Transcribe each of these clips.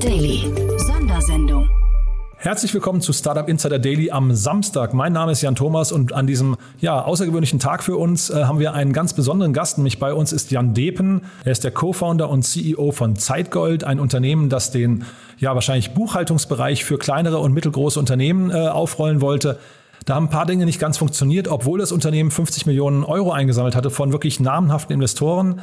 Daily. Sondersendung. Herzlich willkommen zu Startup Insider Daily am Samstag. Mein Name ist Jan Thomas und an diesem ja, außergewöhnlichen Tag für uns äh, haben wir einen ganz besonderen Gast. Nämlich bei uns ist Jan Depen. Er ist der Co-Founder und CEO von Zeitgold, ein Unternehmen, das den ja wahrscheinlich Buchhaltungsbereich für kleinere und mittelgroße Unternehmen äh, aufrollen wollte. Da haben ein paar Dinge nicht ganz funktioniert, obwohl das Unternehmen 50 Millionen Euro eingesammelt hatte von wirklich namenhaften Investoren.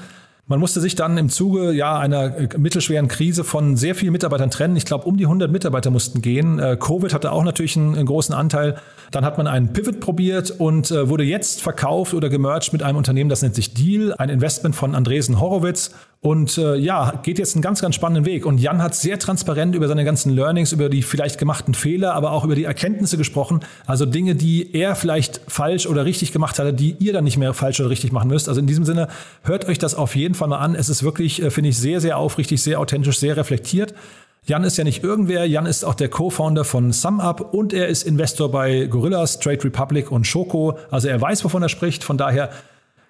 Man musste sich dann im Zuge ja, einer äh, mittelschweren Krise von sehr vielen Mitarbeitern trennen. Ich glaube, um die 100 Mitarbeiter mussten gehen. Äh, Covid hatte auch natürlich einen, einen großen Anteil. Dann hat man einen Pivot probiert und äh, wurde jetzt verkauft oder gemerged mit einem Unternehmen, das nennt sich Deal, ein Investment von Andresen Horowitz. Und äh, ja, geht jetzt einen ganz, ganz spannenden Weg. Und Jan hat sehr transparent über seine ganzen Learnings, über die vielleicht gemachten Fehler, aber auch über die Erkenntnisse gesprochen. Also Dinge, die er vielleicht falsch oder richtig gemacht hatte, die ihr dann nicht mehr falsch oder richtig machen müsst. Also in diesem Sinne, hört euch das auf jeden Fall mal an. Es ist wirklich, äh, finde ich, sehr, sehr aufrichtig, sehr authentisch, sehr reflektiert. Jan ist ja nicht irgendwer, Jan ist auch der Co-Founder von SumUp und er ist Investor bei Gorillas, Trade Republic und Schoko. Also er weiß, wovon er spricht. Von daher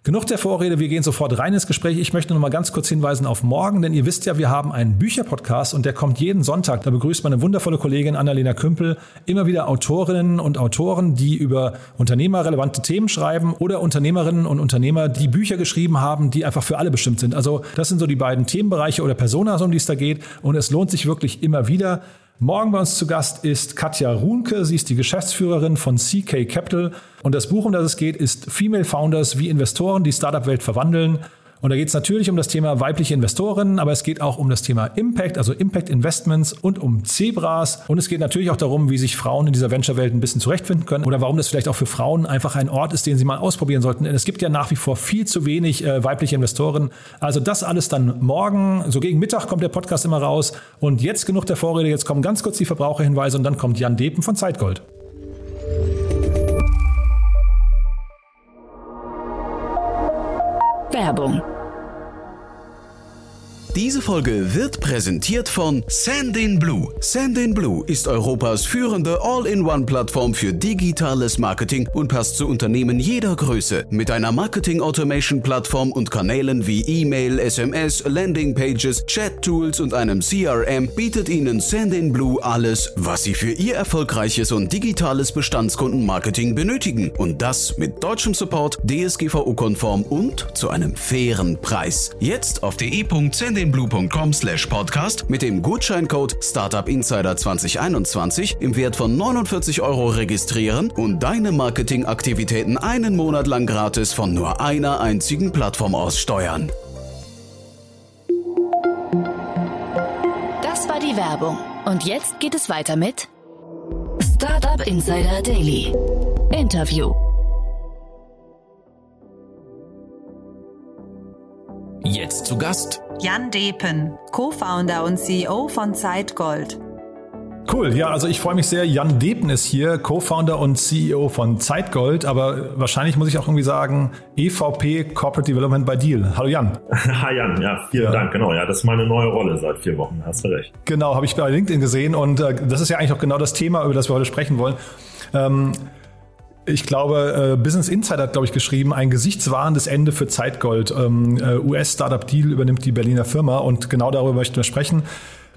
Genug der Vorrede, wir gehen sofort rein ins Gespräch. Ich möchte noch mal ganz kurz hinweisen auf morgen, denn ihr wisst ja, wir haben einen Bücherpodcast und der kommt jeden Sonntag. Da begrüßt meine wundervolle Kollegin Annalena Kümpel immer wieder Autorinnen und Autoren, die über unternehmerrelevante Themen schreiben oder Unternehmerinnen und Unternehmer, die Bücher geschrieben haben, die einfach für alle bestimmt sind. Also das sind so die beiden Themenbereiche oder Personas, um die es da geht und es lohnt sich wirklich immer wieder. Morgen bei uns zu Gast ist Katja Runke. Sie ist die Geschäftsführerin von CK Capital. Und das Buch, um das es geht, ist Female Founders, wie Investoren die Startup-Welt verwandeln. Und da geht es natürlich um das Thema weibliche Investorinnen, aber es geht auch um das Thema Impact, also Impact Investments und um Zebras. Und es geht natürlich auch darum, wie sich Frauen in dieser Venture-Welt ein bisschen zurechtfinden können oder warum das vielleicht auch für Frauen einfach ein Ort ist, den sie mal ausprobieren sollten. Denn es gibt ja nach wie vor viel zu wenig äh, weibliche Investoren. Also das alles dann morgen, so gegen Mittag kommt der Podcast immer raus. Und jetzt genug der Vorrede, jetzt kommen ganz kurz die Verbraucherhinweise und dann kommt Jan Depen von Zeitgold. Werbung diese Folge wird präsentiert von Sandin Blue. Sandin Blue ist Europas führende All-in-One-Plattform für digitales Marketing und passt zu Unternehmen jeder Größe. Mit einer Marketing-Automation-Plattform und Kanälen wie E-Mail, SMS, Landing-Pages, Chat-Tools und einem CRM bietet Ihnen Sandin Blue alles, was Sie für Ihr erfolgreiches und digitales Bestandskundenmarketing benötigen. Und das mit deutschem Support, DSGVO-konform und zu einem fairen Preis. Jetzt auf de.sandinblue blue.com slash podcast mit dem Gutscheincode Startup Insider 2021 im Wert von 49 Euro registrieren und deine Marketingaktivitäten einen Monat lang gratis von nur einer einzigen Plattform aus steuern. Das war die Werbung. Und jetzt geht es weiter mit Startup Insider Daily. Interview. Gast Jan Depen, Co-Founder und CEO von Zeitgold. Cool, ja, also ich freue mich sehr. Jan Depen ist hier, Co-Founder und CEO von Zeitgold, aber wahrscheinlich muss ich auch irgendwie sagen, EVP Corporate Development bei Deal. Hallo Jan. Hi Jan, ja, vielen ja. Dank, genau. Ja, das ist meine neue Rolle seit vier Wochen, hast du recht. Genau, habe ich bei LinkedIn gesehen und äh, das ist ja eigentlich auch genau das Thema, über das wir heute sprechen wollen. Ähm, ich glaube, äh, Business Insider hat, glaube ich, geschrieben, ein gesichtswahrendes Ende für Zeitgold. Ähm, äh, US-Startup Deal übernimmt die Berliner Firma und genau darüber möchten wir sprechen.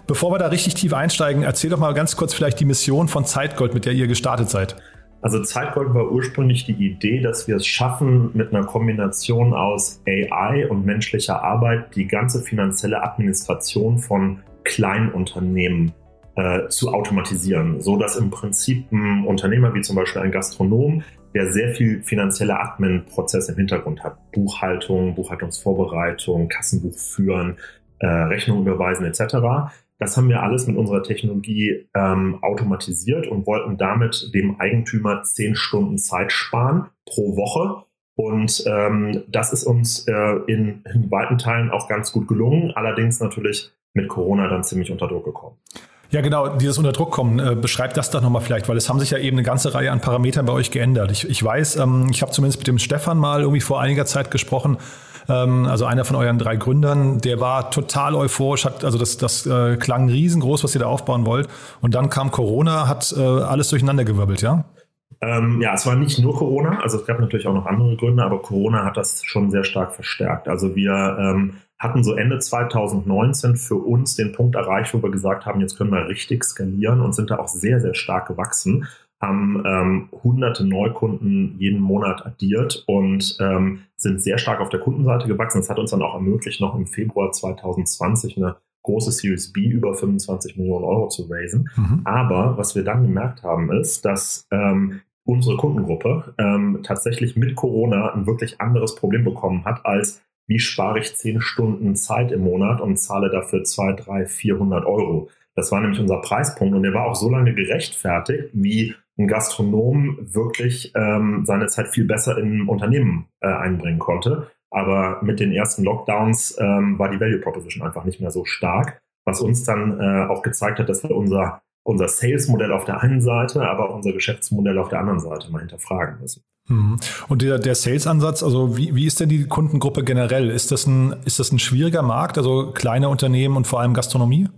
Bevor wir da richtig tief einsteigen, erzähl doch mal ganz kurz vielleicht die Mission von Zeitgold, mit der ihr gestartet seid. Also Zeitgold war ursprünglich die Idee, dass wir es schaffen, mit einer Kombination aus AI und menschlicher Arbeit die ganze finanzielle Administration von Kleinunternehmen äh, zu automatisieren, so dass im Prinzip ein Unternehmer wie zum Beispiel ein Gastronom, der sehr viel finanzielle Admin-Prozesse im Hintergrund hat, Buchhaltung, Buchhaltungsvorbereitung, Kassenbuch führen, äh, Rechnung überweisen etc. Das haben wir alles mit unserer Technologie ähm, automatisiert und wollten damit dem Eigentümer zehn Stunden Zeit sparen pro Woche. Und ähm, das ist uns äh, in, in weiten Teilen auch ganz gut gelungen, allerdings natürlich mit Corona dann ziemlich unter Druck gekommen. Ja, genau, dieses Unterdruckkommen, äh, beschreibt das doch nochmal vielleicht, weil es haben sich ja eben eine ganze Reihe an Parametern bei euch geändert. Ich, ich weiß, ähm, ich habe zumindest mit dem Stefan mal irgendwie vor einiger Zeit gesprochen, ähm, also einer von euren drei Gründern, der war total euphorisch, hat, also das, das äh, klang riesengroß, was ihr da aufbauen wollt. Und dann kam Corona, hat äh, alles durcheinander gewirbelt, ja? Ähm, ja, es war nicht nur Corona, also es gab natürlich auch noch andere Gründe, aber Corona hat das schon sehr stark verstärkt. Also wir ähm, hatten so Ende 2019 für uns den Punkt erreicht, wo wir gesagt haben, jetzt können wir richtig skalieren und sind da auch sehr, sehr stark gewachsen, haben ähm, hunderte Neukunden jeden Monat addiert und ähm, sind sehr stark auf der Kundenseite gewachsen. Das hat uns dann auch ermöglicht, noch im Februar 2020 eine große Series B über 25 Millionen Euro zu raisen. Mhm. Aber was wir dann gemerkt haben, ist, dass ähm, unsere Kundengruppe ähm, tatsächlich mit Corona ein wirklich anderes Problem bekommen hat, als wie spare ich 10 Stunden Zeit im Monat und zahle dafür 2, 3, 400 Euro. Das war nämlich unser Preispunkt und der war auch so lange gerechtfertigt, wie ein Gastronom wirklich ähm, seine Zeit viel besser in ein Unternehmen äh, einbringen konnte. Aber mit den ersten Lockdowns ähm, war die Value Proposition einfach nicht mehr so stark, was uns dann äh, auch gezeigt hat, dass wir unser unser Sales-Modell auf der einen Seite, aber unser Geschäftsmodell auf der anderen Seite mal hinterfragen müssen. Mhm. Und der, der Sales-Ansatz, also wie, wie ist denn die Kundengruppe generell? Ist das, ein, ist das ein schwieriger Markt, also kleine Unternehmen und vor allem Gastronomie?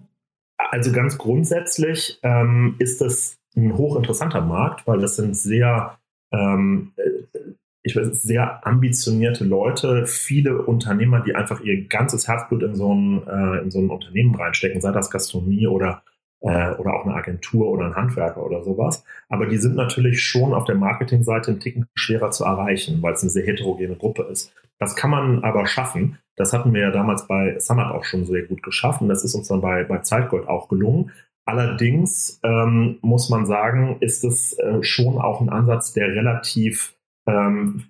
Also ganz grundsätzlich ähm, ist das ein hochinteressanter Markt, weil das sind sehr, ähm, äh, ich weiß, sehr ambitionierte Leute, viele Unternehmer, die einfach ihr ganzes Herzblut in so ein, äh, in so ein Unternehmen reinstecken, sei das Gastronomie oder äh, oder auch eine Agentur oder ein Handwerker oder sowas. Aber die sind natürlich schon auf der Marketingseite ein Ticken schwerer zu erreichen, weil es eine sehr heterogene Gruppe ist. Das kann man aber schaffen. Das hatten wir ja damals bei Summit auch schon sehr gut geschafft und das ist uns dann bei, bei Zeitgold auch gelungen. Allerdings ähm, muss man sagen, ist es äh, schon auch ein Ansatz, der relativ ähm,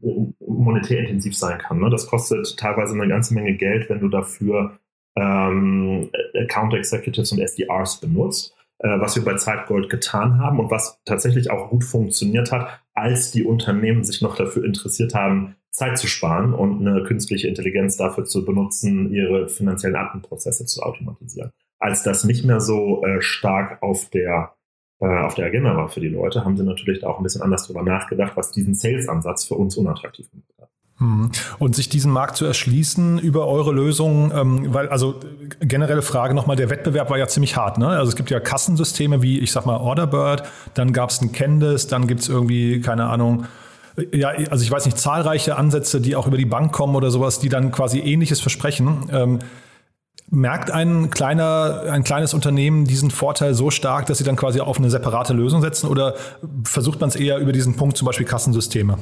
monetär intensiv sein kann. Ne? Das kostet teilweise eine ganze Menge Geld, wenn du dafür ähm, Account Executives und SDRs benutzt, äh, was wir bei Zeitgold getan haben und was tatsächlich auch gut funktioniert hat, als die Unternehmen sich noch dafür interessiert haben, Zeit zu sparen und eine künstliche Intelligenz dafür zu benutzen, ihre finanziellen Aktenprozesse zu automatisieren. Als das nicht mehr so äh, stark auf der äh, auf der Agenda war für die Leute, haben sie natürlich da auch ein bisschen anders drüber nachgedacht, was diesen Sales-Ansatz für uns unattraktiv gemacht hat. Mhm. Und sich diesen Markt zu erschließen über eure Lösung, ähm, weil also generelle Frage nochmal, der Wettbewerb war ja ziemlich hart. Ne? Also es gibt ja Kassensysteme wie, ich sag mal, Orderbird, dann gab es ein Candice, dann gibt es irgendwie, keine Ahnung, ja, also ich weiß nicht, zahlreiche Ansätze, die auch über die Bank kommen oder sowas, die dann quasi ähnliches versprechen. Ähm, merkt ein kleiner, ein kleines Unternehmen diesen Vorteil so stark, dass sie dann quasi auf eine separate Lösung setzen oder versucht man es eher über diesen Punkt, zum Beispiel Kassensysteme?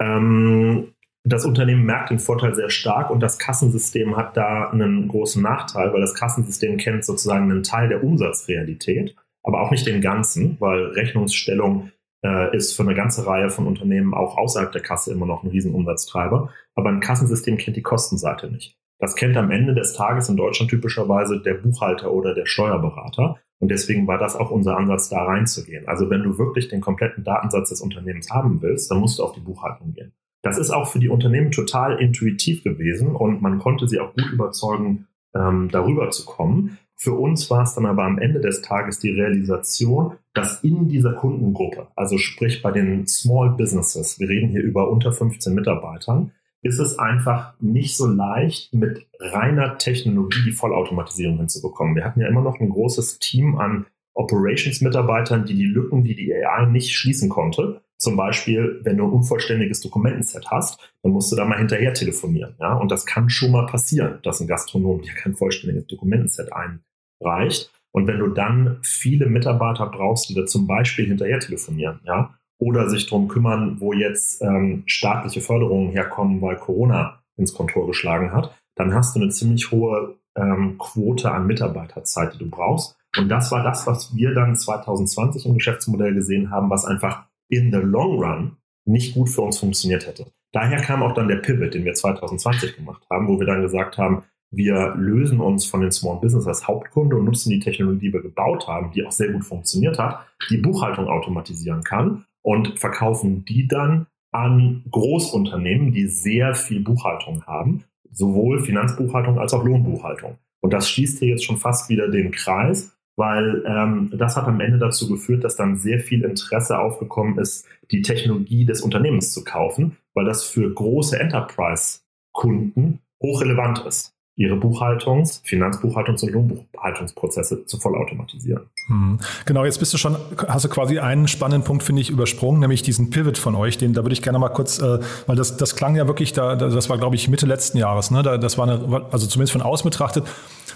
Ähm, das Unternehmen merkt den Vorteil sehr stark und das Kassensystem hat da einen großen Nachteil, weil das Kassensystem kennt sozusagen einen Teil der Umsatzrealität, aber auch nicht den ganzen, weil Rechnungsstellung äh, ist für eine ganze Reihe von Unternehmen auch außerhalb der Kasse immer noch ein Riesenumsatztreiber. Aber ein Kassensystem kennt die Kostenseite nicht. Das kennt am Ende des Tages in Deutschland typischerweise der Buchhalter oder der Steuerberater. Und deswegen war das auch unser Ansatz, da reinzugehen. Also wenn du wirklich den kompletten Datensatz des Unternehmens haben willst, dann musst du auf die Buchhaltung gehen. Das ist auch für die Unternehmen total intuitiv gewesen und man konnte sie auch gut überzeugen, ähm, darüber zu kommen. Für uns war es dann aber am Ende des Tages die Realisation, dass in dieser Kundengruppe, also sprich bei den Small Businesses, wir reden hier über unter 15 Mitarbeitern, ist es einfach nicht so leicht, mit reiner Technologie die Vollautomatisierung hinzubekommen. Wir hatten ja immer noch ein großes Team an Operations-Mitarbeitern, die die Lücken, die die AI nicht schließen konnte, zum Beispiel, wenn du ein unvollständiges Dokumentenset hast, dann musst du da mal hinterher telefonieren. Ja? Und das kann schon mal passieren, dass ein Gastronom dir kein vollständiges Dokumentenset einreicht. Und wenn du dann viele Mitarbeiter brauchst, die da zum Beispiel hinterher telefonieren, ja, oder sich darum kümmern, wo jetzt ähm, staatliche Förderungen herkommen, weil Corona ins Kontor geschlagen hat, dann hast du eine ziemlich hohe ähm, Quote an Mitarbeiterzeit, die du brauchst. Und das war das, was wir dann 2020 im Geschäftsmodell gesehen haben, was einfach in the long run nicht gut für uns funktioniert hätte. Daher kam auch dann der Pivot, den wir 2020 gemacht haben, wo wir dann gesagt haben, wir lösen uns von den Small Business als Hauptkunde und nutzen die Technologie, die wir gebaut haben, die auch sehr gut funktioniert hat, die Buchhaltung automatisieren kann und verkaufen die dann an Großunternehmen, die sehr viel Buchhaltung haben, sowohl Finanzbuchhaltung als auch Lohnbuchhaltung. Und das schließt hier jetzt schon fast wieder den Kreis, weil ähm, das hat am Ende dazu geführt, dass dann sehr viel Interesse aufgekommen ist, die Technologie des Unternehmens zu kaufen, weil das für große Enterprise-Kunden hochrelevant ist. ihre Buchhaltungs-, Finanzbuchhaltungs- und Lohnbuchhaltungsprozesse zu vollautomatisieren. Hm. Genau, jetzt bist du schon, hast du quasi einen spannenden Punkt, finde ich, übersprungen, nämlich diesen Pivot von euch. Den, da würde ich gerne mal kurz, äh, weil das, das klang ja wirklich, da, das war, glaube ich, Mitte letzten Jahres, ne? Da, das war eine, also zumindest von außen betrachtet,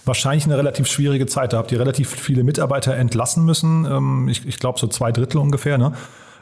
wahrscheinlich eine relativ schwierige Zeit. Da habt ihr relativ viele Mitarbeiter entlassen müssen. Ähm, ich ich glaube, so zwei Drittel ungefähr, ne?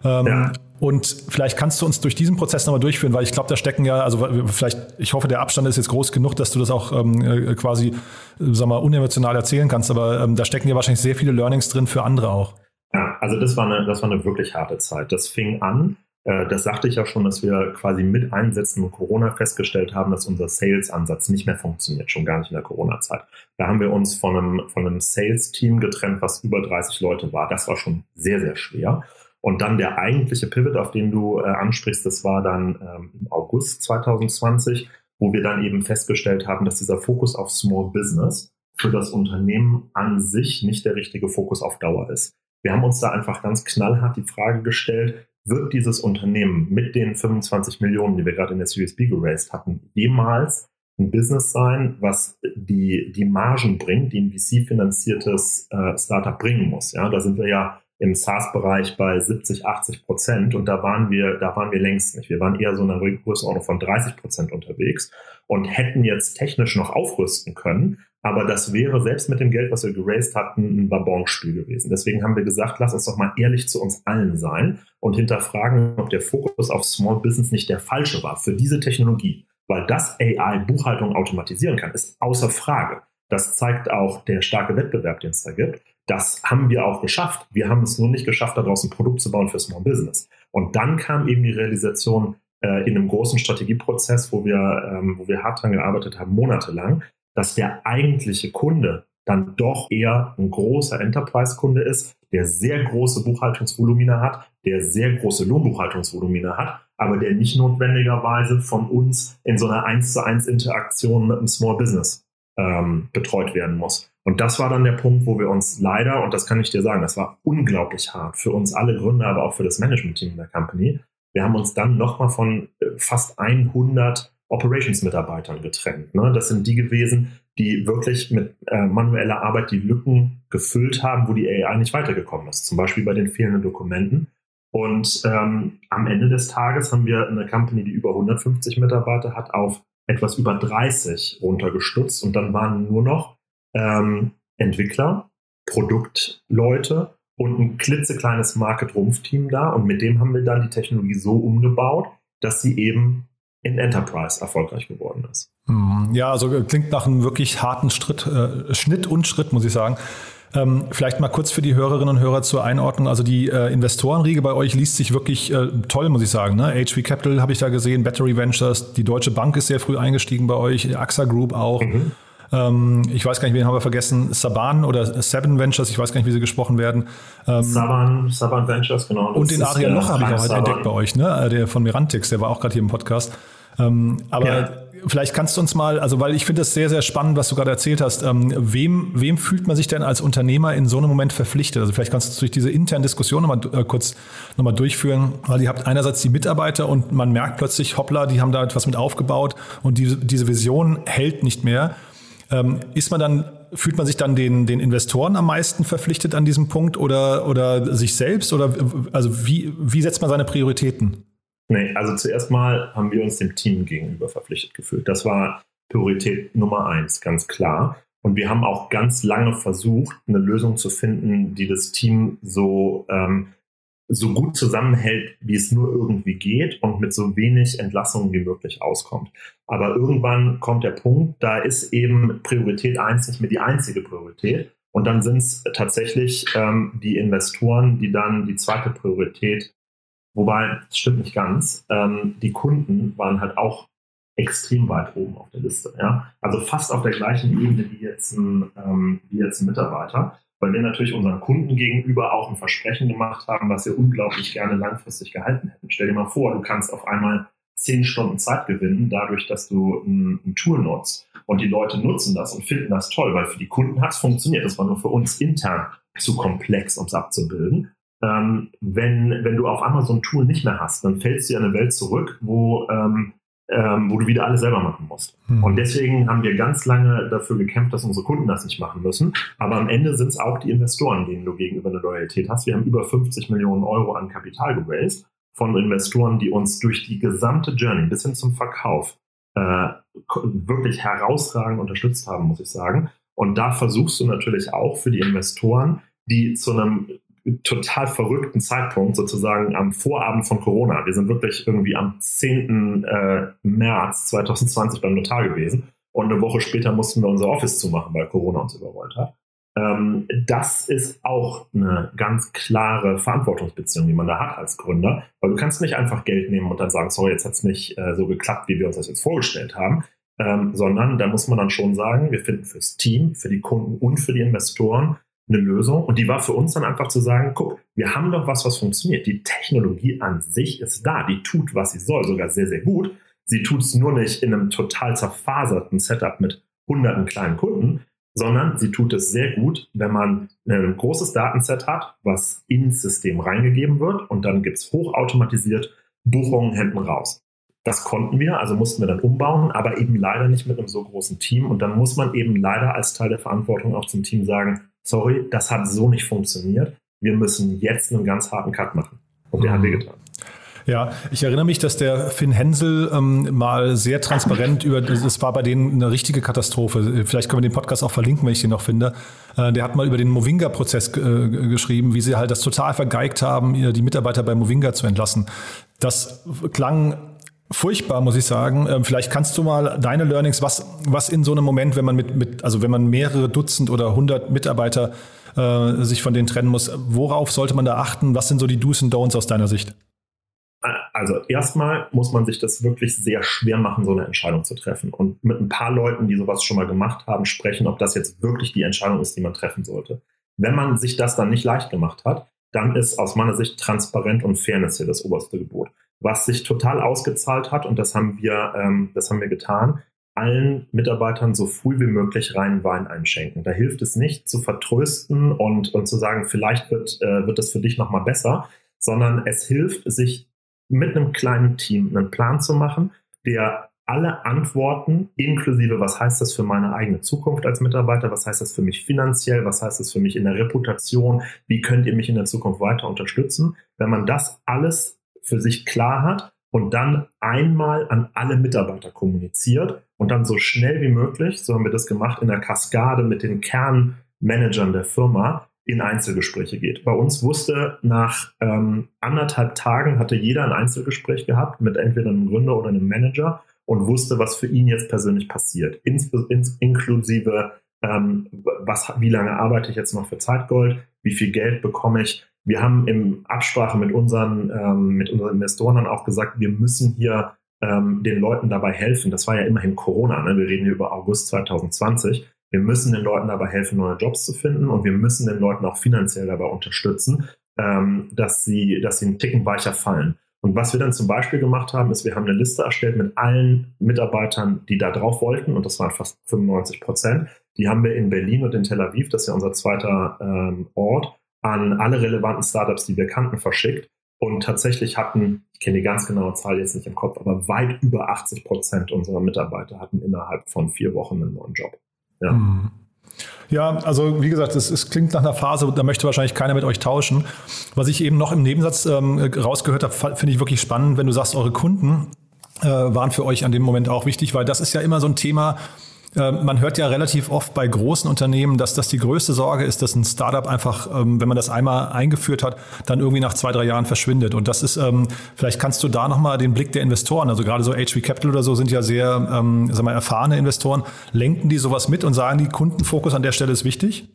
Ähm, ja. Und vielleicht kannst du uns durch diesen Prozess nochmal durchführen, weil ich glaube, da stecken ja, also vielleicht, ich hoffe, der Abstand ist jetzt groß genug, dass du das auch ähm, äh, quasi, sag mal, unemotional erzählen kannst, aber ähm, da stecken ja wahrscheinlich sehr viele Learnings drin für andere auch. Ja, also das war eine, das war eine wirklich harte Zeit. Das fing an, das sagte ich ja schon, dass wir quasi mit Einsätzen und Corona festgestellt haben, dass unser Sales-Ansatz nicht mehr funktioniert, schon gar nicht in der Corona-Zeit. Da haben wir uns von einem, von einem Sales-Team getrennt, was über 30 Leute war. Das war schon sehr, sehr schwer. Und dann der eigentliche Pivot, auf den du äh, ansprichst, das war dann ähm, im August 2020, wo wir dann eben festgestellt haben, dass dieser Fokus auf Small Business für das Unternehmen an sich nicht der richtige Fokus auf Dauer ist. Wir haben uns da einfach ganz knallhart die Frage gestellt, wird dieses Unternehmen mit den 25 Millionen, die wir gerade in der Series B geraced hatten, jemals ein Business sein, was die, die Margen bringt, die ein VC-finanziertes äh, Startup bringen muss. Ja, da sind wir ja im SaaS-Bereich bei 70, 80 Prozent und da waren wir, da waren wir längst nicht. Wir waren eher so in einer Größenordnung von 30 Prozent unterwegs und hätten jetzt technisch noch aufrüsten können, aber das wäre selbst mit dem Geld, was wir geraced hatten, ein Babonspiel gewesen. Deswegen haben wir gesagt, lass uns doch mal ehrlich zu uns allen sein und hinterfragen, ob der Fokus auf Small Business nicht der falsche war für diese Technologie. Weil das AI Buchhaltung automatisieren kann, ist außer Frage. Das zeigt auch der starke Wettbewerb, den es da gibt. Das haben wir auch geschafft. Wir haben es nur nicht geschafft, daraus ein Produkt zu bauen für Small Business. Und dann kam eben die Realisation äh, in einem großen Strategieprozess, wo wir, ähm, wo wir hart dran gearbeitet haben, monatelang, dass der eigentliche Kunde dann doch eher ein großer Enterprise-Kunde ist, der sehr große Buchhaltungsvolumina hat, der sehr große Lohnbuchhaltungsvolumina hat, aber der nicht notwendigerweise von uns in so einer 1 zu 1 Interaktion mit einem Small Business ähm, betreut werden muss. Und das war dann der Punkt, wo wir uns leider, und das kann ich dir sagen, das war unglaublich hart für uns alle Gründer, aber auch für das Management-Team der Company. Wir haben uns dann nochmal von äh, fast 100 Operations-Mitarbeitern getrennt. Ne? Das sind die gewesen, die wirklich mit äh, manueller Arbeit die Lücken gefüllt haben, wo die AI nicht weitergekommen ist. Zum Beispiel bei den fehlenden Dokumenten. Und ähm, am Ende des Tages haben wir eine Company, die über 150 Mitarbeiter hat, auf etwas über 30 runtergestutzt. Und dann waren nur noch ähm, Entwickler, Produktleute und ein klitzekleines Market-Rumpf-Team da. Und mit dem haben wir dann die Technologie so umgebaut, dass sie eben in Enterprise erfolgreich geworden ist. Hm, ja, also klingt nach einem wirklich harten Schritt, äh, Schnitt und Schritt, muss ich sagen. Ähm, vielleicht mal kurz für die Hörerinnen und Hörer zur Einordnung. Also die äh, Investorenriege bei euch liest sich wirklich äh, toll, muss ich sagen. Ne? HV Capital habe ich da gesehen, Battery Ventures, die Deutsche Bank ist sehr früh eingestiegen bei euch, AXA Group auch. Mhm. Ähm, ich weiß gar nicht, wen haben wir vergessen? Saban oder Seven Ventures, ich weiß gar nicht, wie sie gesprochen werden. Ähm, Saban, Saban Ventures, genau. Und den Adrian Loch habe ich auch halt entdeckt bei euch, ne? Äh, der von Mirantix, der war auch gerade hier im Podcast. Ähm, aber ja. vielleicht kannst du uns mal, also weil ich finde das sehr, sehr spannend, was du gerade erzählt hast. Ähm, wem, wem fühlt man sich denn als Unternehmer in so einem Moment verpflichtet? Also vielleicht kannst du durch diese internen Diskussion nochmal äh, kurz nochmal durchführen, weil ihr habt einerseits die Mitarbeiter und man merkt plötzlich, hoppla, die haben da etwas mit aufgebaut und diese, diese Vision hält nicht mehr. Ähm, ist man dann, fühlt man sich dann den, den Investoren am meisten verpflichtet an diesem Punkt oder, oder sich selbst? Oder also wie, wie setzt man seine Prioritäten? Nee, also zuerst mal haben wir uns dem Team gegenüber verpflichtet gefühlt. Das war Priorität Nummer eins, ganz klar. Und wir haben auch ganz lange versucht, eine Lösung zu finden, die das Team so ähm, so gut zusammenhält, wie es nur irgendwie geht und mit so wenig Entlassungen wie möglich auskommt. Aber irgendwann kommt der Punkt, da ist eben Priorität eins nicht mehr die einzige Priorität. Und dann sind es tatsächlich ähm, die Investoren, die dann die zweite Priorität, wobei, das stimmt nicht ganz, ähm, die Kunden waren halt auch extrem weit oben auf der Liste. Ja? Also fast auf der gleichen Ebene wie jetzt ein, ähm, wie jetzt ein Mitarbeiter weil wir natürlich unseren Kunden gegenüber auch ein Versprechen gemacht haben, was wir unglaublich gerne langfristig gehalten hätten. Stell dir mal vor, du kannst auf einmal zehn Stunden Zeit gewinnen, dadurch, dass du ein, ein Tool nutzt. Und die Leute nutzen das und finden das toll, weil für die Kunden hat es funktioniert. Das war nur für uns intern zu komplex, um es abzubilden. Ähm, wenn, wenn du auf einmal so ein Tool nicht mehr hast, dann fällst du in eine Welt zurück, wo ähm, ähm, wo du wieder alles selber machen musst. Mhm. Und deswegen haben wir ganz lange dafür gekämpft, dass unsere Kunden das nicht machen müssen. Aber am Ende sind es auch die Investoren, denen du gegenüber eine Loyalität hast. Wir haben über 50 Millionen Euro an Kapital geraced von Investoren, die uns durch die gesamte Journey bis hin zum Verkauf äh, wirklich herausragend unterstützt haben, muss ich sagen. Und da versuchst du natürlich auch für die Investoren, die zu einem total verrückten Zeitpunkt, sozusagen am Vorabend von Corona. Wir sind wirklich irgendwie am 10. Äh, März 2020 beim Notar gewesen und eine Woche später mussten wir unser Office zumachen, weil Corona uns überrollt hat. Ähm, das ist auch eine ganz klare Verantwortungsbeziehung, die man da hat als Gründer, weil du kannst nicht einfach Geld nehmen und dann sagen, sorry, jetzt hat es nicht äh, so geklappt, wie wir uns das jetzt vorgestellt haben, ähm, sondern da muss man dann schon sagen, wir finden fürs Team, für die Kunden und für die Investoren eine Lösung. Und die war für uns dann einfach zu sagen, guck, wir haben doch was, was funktioniert. Die Technologie an sich ist da, die tut, was sie soll, sogar sehr, sehr gut. Sie tut es nur nicht in einem total zerfaserten Setup mit hunderten kleinen Kunden, sondern sie tut es sehr gut, wenn man ein großes Datenset hat, was ins System reingegeben wird und dann gibt es hochautomatisiert Buchungen hinten raus. Das konnten wir, also mussten wir dann umbauen, aber eben leider nicht mit einem so großen Team. Und dann muss man eben leider als Teil der Verantwortung auch zum Team sagen, sorry, das hat so nicht funktioniert. Wir müssen jetzt einen ganz harten Cut machen. Und der mhm. hat wir getan. Ja, ich erinnere mich, dass der Finn Hensel ähm, mal sehr transparent über, das war bei denen eine richtige Katastrophe. Vielleicht können wir den Podcast auch verlinken, wenn ich den noch finde. Äh, der hat mal über den Movinga-Prozess äh, geschrieben, wie sie halt das total vergeigt haben, die Mitarbeiter bei Movinga zu entlassen. Das klang furchtbar, muss ich sagen. Ähm, vielleicht kannst du mal deine Learnings, was, was in so einem Moment, wenn man mit, mit also wenn man mehrere Dutzend oder hundert Mitarbeiter äh, sich von denen trennen muss, worauf sollte man da achten? Was sind so die Do's und Don'ts aus deiner Sicht? Also erstmal muss man sich das wirklich sehr schwer machen, so eine Entscheidung zu treffen. Und mit ein paar Leuten, die sowas schon mal gemacht haben, sprechen, ob das jetzt wirklich die Entscheidung ist, die man treffen sollte. Wenn man sich das dann nicht leicht gemacht hat, dann ist aus meiner Sicht Transparenz und Fairness hier das oberste Gebot was sich total ausgezahlt hat und das haben wir, ähm, das haben wir getan, allen Mitarbeitern so früh wie möglich reinen Wein einschenken. Da hilft es nicht zu vertrösten und, und zu sagen, vielleicht wird, äh, wird es für dich nochmal besser, sondern es hilft, sich mit einem kleinen Team einen Plan zu machen, der alle Antworten, inklusive, was heißt das für meine eigene Zukunft als Mitarbeiter, was heißt das für mich finanziell, was heißt das für mich in der Reputation, wie könnt ihr mich in der Zukunft weiter unterstützen, wenn man das alles für sich klar hat und dann einmal an alle Mitarbeiter kommuniziert und dann so schnell wie möglich, so haben wir das gemacht, in der Kaskade mit den Kernmanagern der Firma in Einzelgespräche geht. Bei uns wusste nach ähm, anderthalb Tagen hatte jeder ein Einzelgespräch gehabt mit entweder einem Gründer oder einem Manager und wusste, was für ihn jetzt persönlich passiert, ins, ins, inklusive ähm, was, wie lange arbeite ich jetzt noch für Zeitgold, wie viel Geld bekomme ich, wir haben in Absprache mit unseren, ähm, mit unseren Investoren dann auch gesagt, wir müssen hier ähm, den Leuten dabei helfen. Das war ja immerhin Corona. Ne? Wir reden hier über August 2020. Wir müssen den Leuten dabei helfen, neue Jobs zu finden und wir müssen den Leuten auch finanziell dabei unterstützen, ähm, dass, sie, dass sie einen Ticken weicher fallen. Und was wir dann zum Beispiel gemacht haben, ist, wir haben eine Liste erstellt mit allen Mitarbeitern, die da drauf wollten, und das waren fast 95 Prozent. Die haben wir in Berlin und in Tel Aviv, das ist ja unser zweiter ähm, Ort, an alle relevanten Startups, die wir kannten, verschickt. Und tatsächlich hatten, ich kenne die ganz genaue Zahl jetzt nicht im Kopf, aber weit über 80 Prozent unserer Mitarbeiter hatten innerhalb von vier Wochen einen neuen Job. Ja. Mhm. Ja, also wie gesagt, es, es, klingt nach einer Phase, da möchte wahrscheinlich keiner mit euch tauschen. Was ich eben noch im Nebensatz ähm, rausgehört habe, finde ich wirklich spannend, wenn du sagst, eure Kunden äh, waren für euch an dem Moment auch wichtig, weil das ist ja immer so ein Thema, man hört ja relativ oft bei großen Unternehmen, dass das die größte Sorge ist, dass ein Startup einfach, ähm, wenn man das einmal eingeführt hat, dann irgendwie nach zwei, drei Jahren verschwindet. Und das ist, ähm, vielleicht kannst du da nochmal den Blick der Investoren, also gerade so HV Capital oder so sind ja sehr, ähm, sag mal, erfahrene Investoren, lenken die sowas mit und sagen, die Kundenfokus an der Stelle ist wichtig?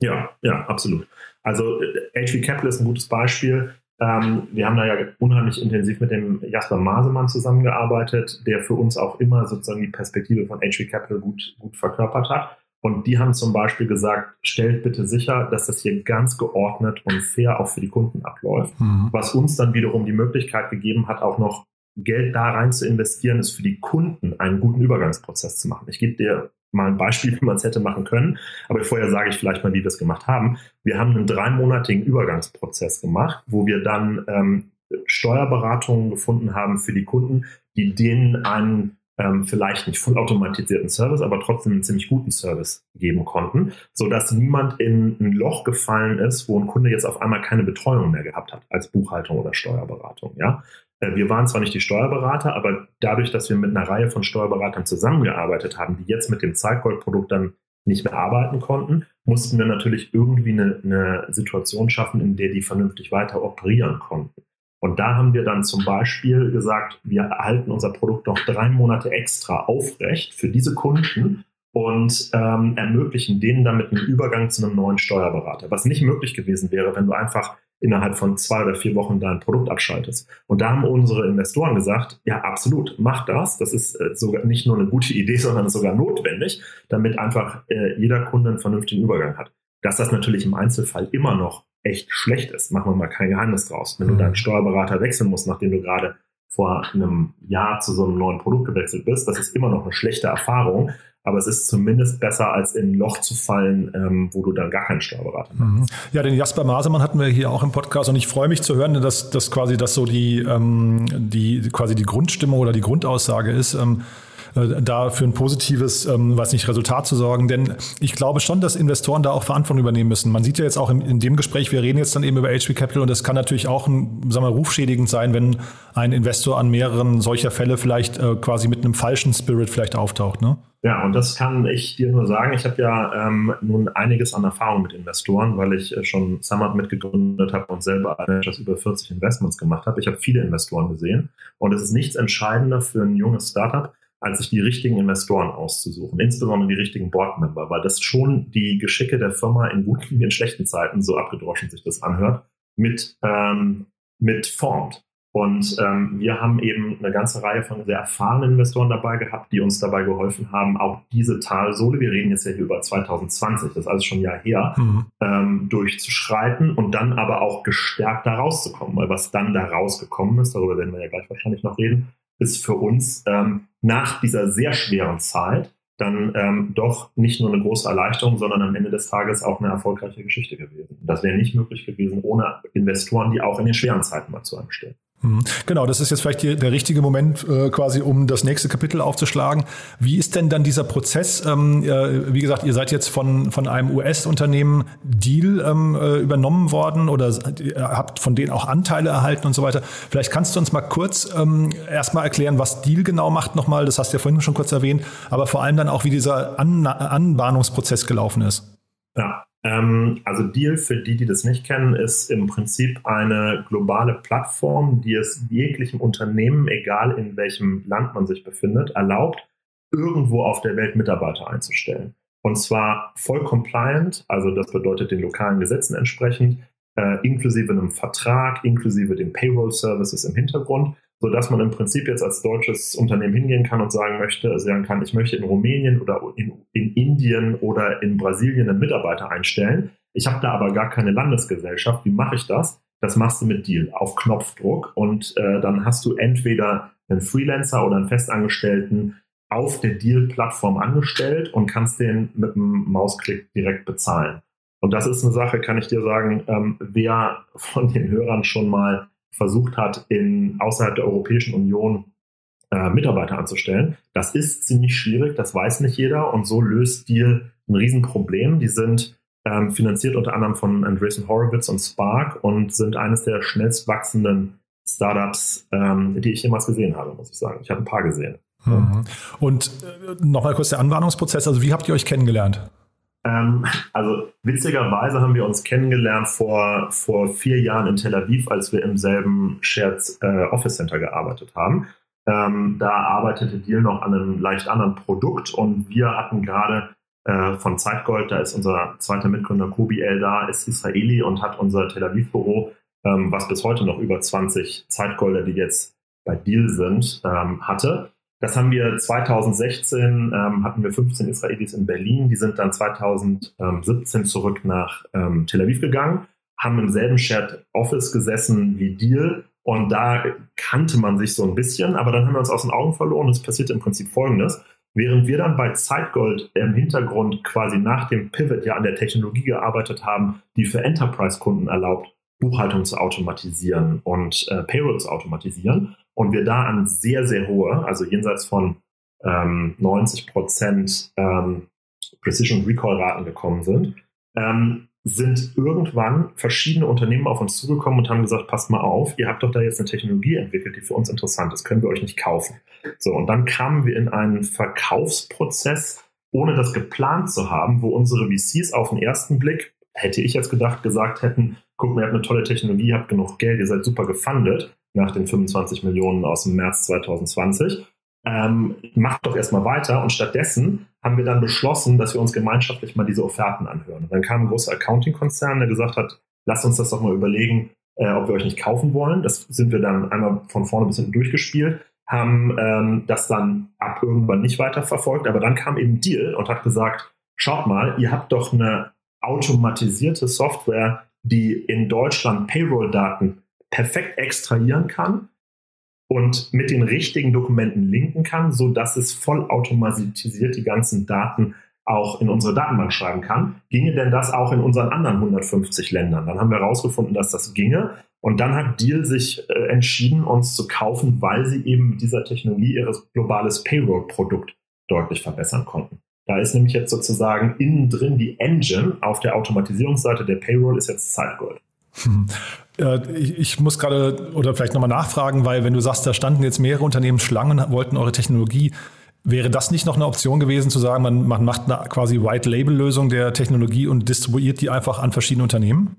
Ja, ja, absolut. Also HV Capital ist ein gutes Beispiel. Ähm, wir haben da ja unheimlich intensiv mit dem Jasper Masemann zusammengearbeitet, der für uns auch immer sozusagen die Perspektive von HV Capital gut, gut verkörpert hat. Und die haben zum Beispiel gesagt, stellt bitte sicher, dass das hier ganz geordnet und fair auch für die Kunden abläuft. Mhm. Was uns dann wiederum die Möglichkeit gegeben hat, auch noch Geld da rein zu investieren, ist für die Kunden einen guten Übergangsprozess zu machen. Ich gebe dir mal ein Beispiel, wie man es hätte machen können. Aber vorher sage ich vielleicht mal, wie wir es gemacht haben. Wir haben einen dreimonatigen Übergangsprozess gemacht, wo wir dann ähm, Steuerberatungen gefunden haben für die Kunden, die denen einen ähm, vielleicht nicht vollautomatisierten Service, aber trotzdem einen ziemlich guten Service geben konnten, sodass niemand in ein Loch gefallen ist, wo ein Kunde jetzt auf einmal keine Betreuung mehr gehabt hat als Buchhaltung oder Steuerberatung. Ja? Äh, wir waren zwar nicht die Steuerberater, aber dadurch, dass wir mit einer Reihe von Steuerberatern zusammengearbeitet haben, die jetzt mit dem Zeitgold-Produkt dann nicht mehr arbeiten konnten, mussten wir natürlich irgendwie eine, eine Situation schaffen, in der die vernünftig weiter operieren konnten. Und da haben wir dann zum Beispiel gesagt, wir erhalten unser Produkt noch drei Monate extra aufrecht für diese Kunden und ähm, ermöglichen denen damit einen Übergang zu einem neuen Steuerberater. Was nicht möglich gewesen wäre, wenn du einfach innerhalb von zwei oder vier Wochen dein Produkt abschaltest. Und da haben unsere Investoren gesagt, ja, absolut, mach das. Das ist äh, sogar nicht nur eine gute Idee, sondern sogar notwendig, damit einfach äh, jeder Kunde einen vernünftigen Übergang hat. Dass das natürlich im Einzelfall immer noch echt schlecht ist. Machen wir mal kein Geheimnis draus. Wenn du mhm. deinen Steuerberater wechseln musst, nachdem du gerade vor einem Jahr zu so einem neuen Produkt gewechselt bist, das ist immer noch eine schlechte Erfahrung. Aber es ist zumindest besser, als in ein Loch zu fallen, ähm, wo du dann gar keinen Steuerberater hast. Mhm. Ja, den Jasper Masemann hatten wir hier auch im Podcast und ich freue mich zu hören, dass, dass quasi das so die, ähm, die quasi die Grundstimmung oder die Grundaussage ist. Ähm, äh, da für ein positives, ähm, weiß nicht, Resultat zu sorgen. Denn ich glaube schon, dass Investoren da auch Verantwortung übernehmen müssen. Man sieht ja jetzt auch in, in dem Gespräch, wir reden jetzt dann eben über HP Capital und das kann natürlich auch ein, sagen wir, rufschädigend sein, wenn ein Investor an mehreren solcher Fälle vielleicht äh, quasi mit einem falschen Spirit vielleicht auftaucht. Ne? Ja, und das kann ich dir nur sagen. Ich habe ja ähm, nun einiges an Erfahrung mit Investoren, weil ich äh, schon Summit mitgegründet habe und selber etwas über 40 Investments gemacht habe. Ich habe viele Investoren gesehen und es ist nichts entscheidender für ein junges Startup, als sich die richtigen Investoren auszusuchen, insbesondere die richtigen Boardmember, weil das schon die Geschicke der Firma in guten wie in schlechten Zeiten, so abgedroschen sich das anhört, mit, ähm, mit formt. Und ähm, wir haben eben eine ganze Reihe von sehr erfahrenen Investoren dabei gehabt, die uns dabei geholfen haben, auch diese Talsohle, wir reden jetzt ja hier über 2020, das ist alles schon ein Jahr her, mhm. ähm, durchzuschreiten und dann aber auch gestärkt da rauszukommen. Weil was dann da rausgekommen ist, darüber werden wir ja gleich wahrscheinlich noch reden, ist für uns ähm, nach dieser sehr schweren Zeit dann ähm, doch nicht nur eine große Erleichterung, sondern am Ende des Tages auch eine erfolgreiche Geschichte gewesen. Das wäre nicht möglich gewesen ohne Investoren, die auch in den schweren Zeiten mal zu einem stehen. Mhm. Genau, das ist jetzt vielleicht der richtige Moment äh, quasi, um das nächste Kapitel aufzuschlagen. Wie ist denn dann dieser Prozess? Ähm, äh, wie gesagt, ihr seid jetzt von, von einem US-Unternehmen Deal ähm, äh, übernommen worden oder habt von denen auch Anteile erhalten und so weiter. Vielleicht kannst du uns mal kurz ähm, erstmal erklären, was Deal genau macht nochmal. Das hast du ja vorhin schon kurz erwähnt, aber vor allem dann auch, wie dieser An Anbahnungsprozess gelaufen ist. Ja, also Deal, für die, die das nicht kennen, ist im Prinzip eine globale Plattform, die es jeglichem Unternehmen, egal in welchem Land man sich befindet, erlaubt, irgendwo auf der Welt Mitarbeiter einzustellen. Und zwar voll compliant, also das bedeutet den lokalen Gesetzen entsprechend, äh, inklusive einem Vertrag, inklusive den Payroll-Services im Hintergrund so dass man im Prinzip jetzt als deutsches Unternehmen hingehen kann und sagen möchte, sagen kann, ich möchte in Rumänien oder in, in Indien oder in Brasilien einen Mitarbeiter einstellen. Ich habe da aber gar keine Landesgesellschaft. Wie mache ich das? Das machst du mit Deal auf Knopfdruck und äh, dann hast du entweder einen Freelancer oder einen Festangestellten auf der Deal-Plattform angestellt und kannst den mit einem Mausklick direkt bezahlen. Und das ist eine Sache, kann ich dir sagen, ähm, wer von den Hörern schon mal versucht hat, in außerhalb der Europäischen Union äh, Mitarbeiter anzustellen. Das ist ziemlich schwierig, das weiß nicht jeder und so löst Deal ein Riesenproblem. Die sind ähm, finanziert unter anderem von Andreessen Horowitz und Spark und sind eines der schnellst wachsenden Startups, ähm, die ich jemals gesehen habe, muss ich sagen. Ich habe ein paar gesehen. Mhm. Und äh, nochmal kurz der Anwarnungsprozess. Also wie habt ihr euch kennengelernt? Ähm, also witzigerweise haben wir uns kennengelernt vor, vor vier Jahren in Tel Aviv, als wir im selben Shared äh, Office Center gearbeitet haben. Ähm, da arbeitete Deal noch an einem leicht anderen Produkt und wir hatten gerade äh, von Zeitgold, da ist unser zweiter Mitgründer Kobi El da, ist Israeli und hat unser Tel Aviv-Büro, ähm, was bis heute noch über 20 Zeitgolder, die jetzt bei Deal sind, ähm, hatte. Das haben wir 2016, ähm, hatten wir 15 Israelis in Berlin. Die sind dann 2017 zurück nach ähm, Tel Aviv gegangen, haben im selben Shared Office gesessen wie Deal. Und da kannte man sich so ein bisschen, aber dann haben wir uns aus den Augen verloren. Es passierte im Prinzip Folgendes. Während wir dann bei Zeitgold im Hintergrund quasi nach dem Pivot ja an der Technologie gearbeitet haben, die für Enterprise-Kunden erlaubt, Buchhaltung zu automatisieren und äh, Payroll zu automatisieren. Und wir da an sehr, sehr hohe, also jenseits von ähm, 90 Prozent ähm, Precision Recall Raten gekommen sind, ähm, sind irgendwann verschiedene Unternehmen auf uns zugekommen und haben gesagt, passt mal auf, ihr habt doch da jetzt eine Technologie entwickelt, die für uns interessant ist, können wir euch nicht kaufen. So, und dann kamen wir in einen Verkaufsprozess, ohne das geplant zu haben, wo unsere VCs auf den ersten Blick, hätte ich jetzt gedacht, gesagt hätten, guck mal, ihr habt eine tolle Technologie, habt genug Geld, ihr seid super gefundet nach den 25 Millionen aus dem März 2020 ähm, macht doch erstmal weiter. Und stattdessen haben wir dann beschlossen, dass wir uns gemeinschaftlich mal diese Offerten anhören. Und dann kam ein großer Accounting-Konzern, der gesagt hat, lasst uns das doch mal überlegen, äh, ob wir euch nicht kaufen wollen. Das sind wir dann einmal von vorne bis hinten durchgespielt, haben ähm, das dann ab irgendwann nicht weiter verfolgt. Aber dann kam eben Deal und hat gesagt, schaut mal, ihr habt doch eine automatisierte Software, die in Deutschland Payroll-Daten perfekt extrahieren kann und mit den richtigen Dokumenten linken kann, so dass es vollautomatisiert die ganzen Daten auch in unsere Datenbank schreiben kann. Ginge denn das auch in unseren anderen 150 Ländern? Dann haben wir herausgefunden, dass das ginge. Und dann hat Deal sich äh, entschieden, uns zu kaufen, weil sie eben mit dieser Technologie ihr globales Payroll-Produkt deutlich verbessern konnten. Da ist nämlich jetzt sozusagen innen drin die Engine auf der Automatisierungsseite der Payroll ist jetzt Zeitgold. Hm. Ich, ich, muss gerade oder vielleicht nochmal nachfragen, weil wenn du sagst, da standen jetzt mehrere Unternehmen Schlangen, wollten eure Technologie, wäre das nicht noch eine Option gewesen zu sagen, man, man macht eine quasi White-Label-Lösung der Technologie und distribuiert die einfach an verschiedene Unternehmen?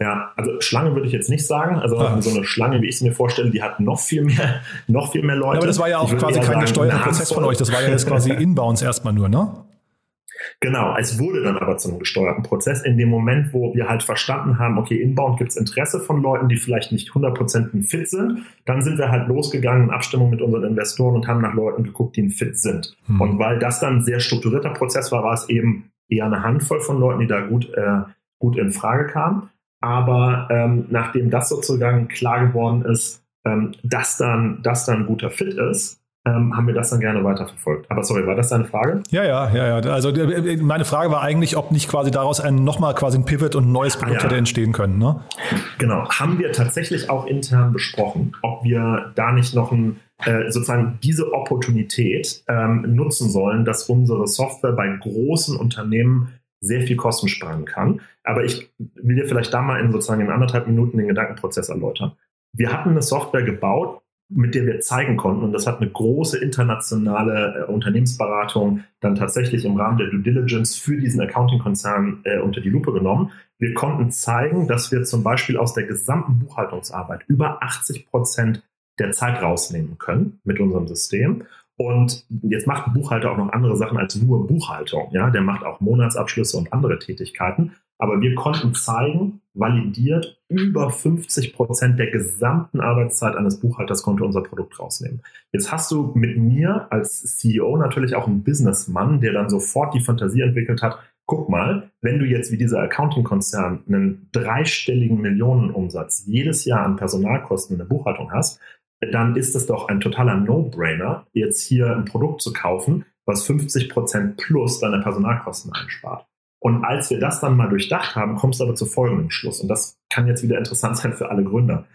Ja, also Schlange würde ich jetzt nicht sagen. Also ah. so eine Schlange, wie ich sie mir vorstelle, die hat noch viel mehr, noch viel mehr Leute. Ja, aber das war ja auch quasi kein gesteuerter Prozess von euch. Das war ja jetzt quasi Inbounds erstmal nur, ne? Genau, es wurde dann aber zu einem gesteuerten Prozess in dem Moment, wo wir halt verstanden haben, okay, inbound gibt es Interesse von Leuten, die vielleicht nicht 100% fit sind. Dann sind wir halt losgegangen in Abstimmung mit unseren Investoren und haben nach Leuten geguckt, die fit sind. Hm. Und weil das dann ein sehr strukturierter Prozess war, war es eben eher eine Handvoll von Leuten, die da gut, äh, gut in Frage kamen. Aber ähm, nachdem das sozusagen klar geworden ist, ähm, dass dann, dass dann ein guter Fit ist, ähm, haben wir das dann gerne weiterverfolgt. Aber sorry, war das deine Frage? Ja, ja, ja, ja. Also äh, meine Frage war eigentlich, ob nicht quasi daraus ein nochmal quasi ein Pivot und ein neues Produkt ah, ja. hätte entstehen können. Ne? Genau, haben wir tatsächlich auch intern besprochen, ob wir da nicht noch ein, äh, sozusagen diese Opportunität ähm, nutzen sollen, dass unsere Software bei großen Unternehmen sehr viel Kosten sparen kann. Aber ich will dir vielleicht da mal in sozusagen in anderthalb Minuten den Gedankenprozess erläutern. Wir hatten eine Software gebaut, mit der wir zeigen konnten, und das hat eine große internationale äh, Unternehmensberatung dann tatsächlich im Rahmen der Due Diligence für diesen Accounting-Konzern äh, unter die Lupe genommen. Wir konnten zeigen, dass wir zum Beispiel aus der gesamten Buchhaltungsarbeit über 80 Prozent der Zeit rausnehmen können mit unserem System. Und jetzt macht ein Buchhalter auch noch andere Sachen als nur Buchhaltung. Ja, der macht auch Monatsabschlüsse und andere Tätigkeiten. Aber wir konnten zeigen, validiert, über 50 Prozent der gesamten Arbeitszeit eines Buchhalters konnte unser Produkt rausnehmen. Jetzt hast du mit mir als CEO natürlich auch einen Businessmann, der dann sofort die Fantasie entwickelt hat, guck mal, wenn du jetzt wie dieser Accounting-Konzern einen dreistelligen Millionenumsatz jedes Jahr an Personalkosten in der Buchhaltung hast, dann ist es doch ein totaler No-Brainer, jetzt hier ein Produkt zu kaufen, was 50 Prozent plus deine Personalkosten einspart. Und als wir das dann mal durchdacht haben, kommst du aber zu folgendem Schluss. Und das kann jetzt wieder interessant sein für alle Gründer.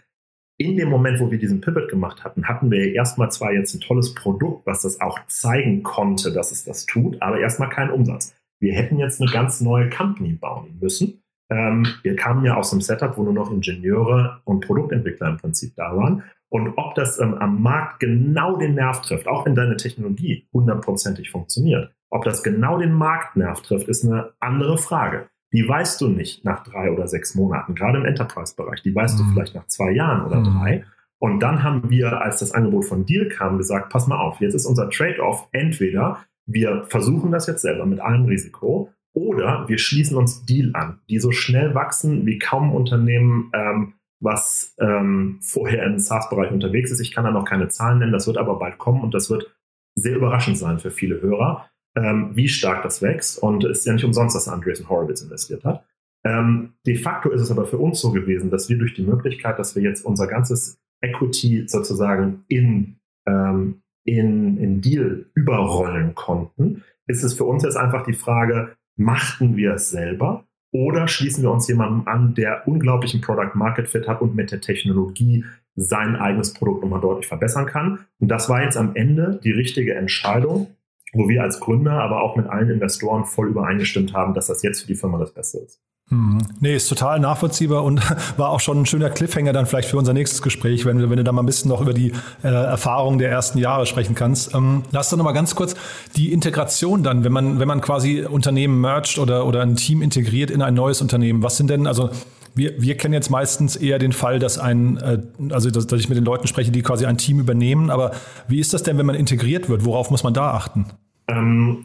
In dem Moment, wo wir diesen Pivot gemacht hatten, hatten wir erstmal zwar jetzt ein tolles Produkt, was das auch zeigen konnte, dass es das tut, aber erstmal keinen Umsatz. Wir hätten jetzt eine ganz neue Company bauen müssen. Ähm, wir kamen ja aus einem Setup, wo nur noch Ingenieure und Produktentwickler im Prinzip da waren. Und ob das ähm, am Markt genau den Nerv trifft, auch wenn deine Technologie hundertprozentig funktioniert, ob das genau den Marktnerv trifft, ist eine andere Frage. Die weißt du nicht nach drei oder sechs Monaten, gerade im Enterprise-Bereich. Die weißt mhm. du vielleicht nach zwei Jahren oder mhm. drei. Und dann haben wir, als das Angebot von Deal kam, gesagt, pass mal auf, jetzt ist unser Trade-off entweder wir versuchen das jetzt selber mit allem Risiko oder wir schließen uns Deal an, die so schnell wachsen wie kaum Unternehmen, ähm, was ähm, vorher im SaaS-Bereich unterwegs ist. Ich kann da noch keine Zahlen nennen, das wird aber bald kommen und das wird sehr überraschend sein für viele Hörer ähm, wie stark das wächst. Und es ist ja nicht umsonst, dass Andreessen Horowitz investiert hat. Ähm, de facto ist es aber für uns so gewesen, dass wir durch die Möglichkeit, dass wir jetzt unser ganzes Equity sozusagen in, ähm, in, in Deal überrollen konnten, ist es für uns jetzt einfach die Frage, machten wir es selber Oder schließen wir uns jemandem an, der unglaublichen Product Market Fit hat und mit der Technologie sein eigenes Produkt nochmal deutlich verbessern kann. Und das war jetzt am Ende die richtige Entscheidung, wo wir als Gründer, aber auch mit allen Investoren voll übereingestimmt haben, dass das jetzt für die Firma das Beste ist. Hm. Nee, ist total nachvollziehbar und war auch schon ein schöner Cliffhanger dann vielleicht für unser nächstes Gespräch, wenn, wenn du da mal ein bisschen noch über die äh, Erfahrungen der ersten Jahre sprechen kannst. Ähm, lass doch noch mal ganz kurz die Integration dann, wenn man, wenn man quasi Unternehmen mergt oder, oder ein Team integriert in ein neues Unternehmen. Was sind denn, also wir, wir kennen jetzt meistens eher den Fall, dass ein, äh, also dass, dass ich mit den Leuten spreche, die quasi ein Team übernehmen. Aber wie ist das denn, wenn man integriert wird? Worauf muss man da achten? Ähm,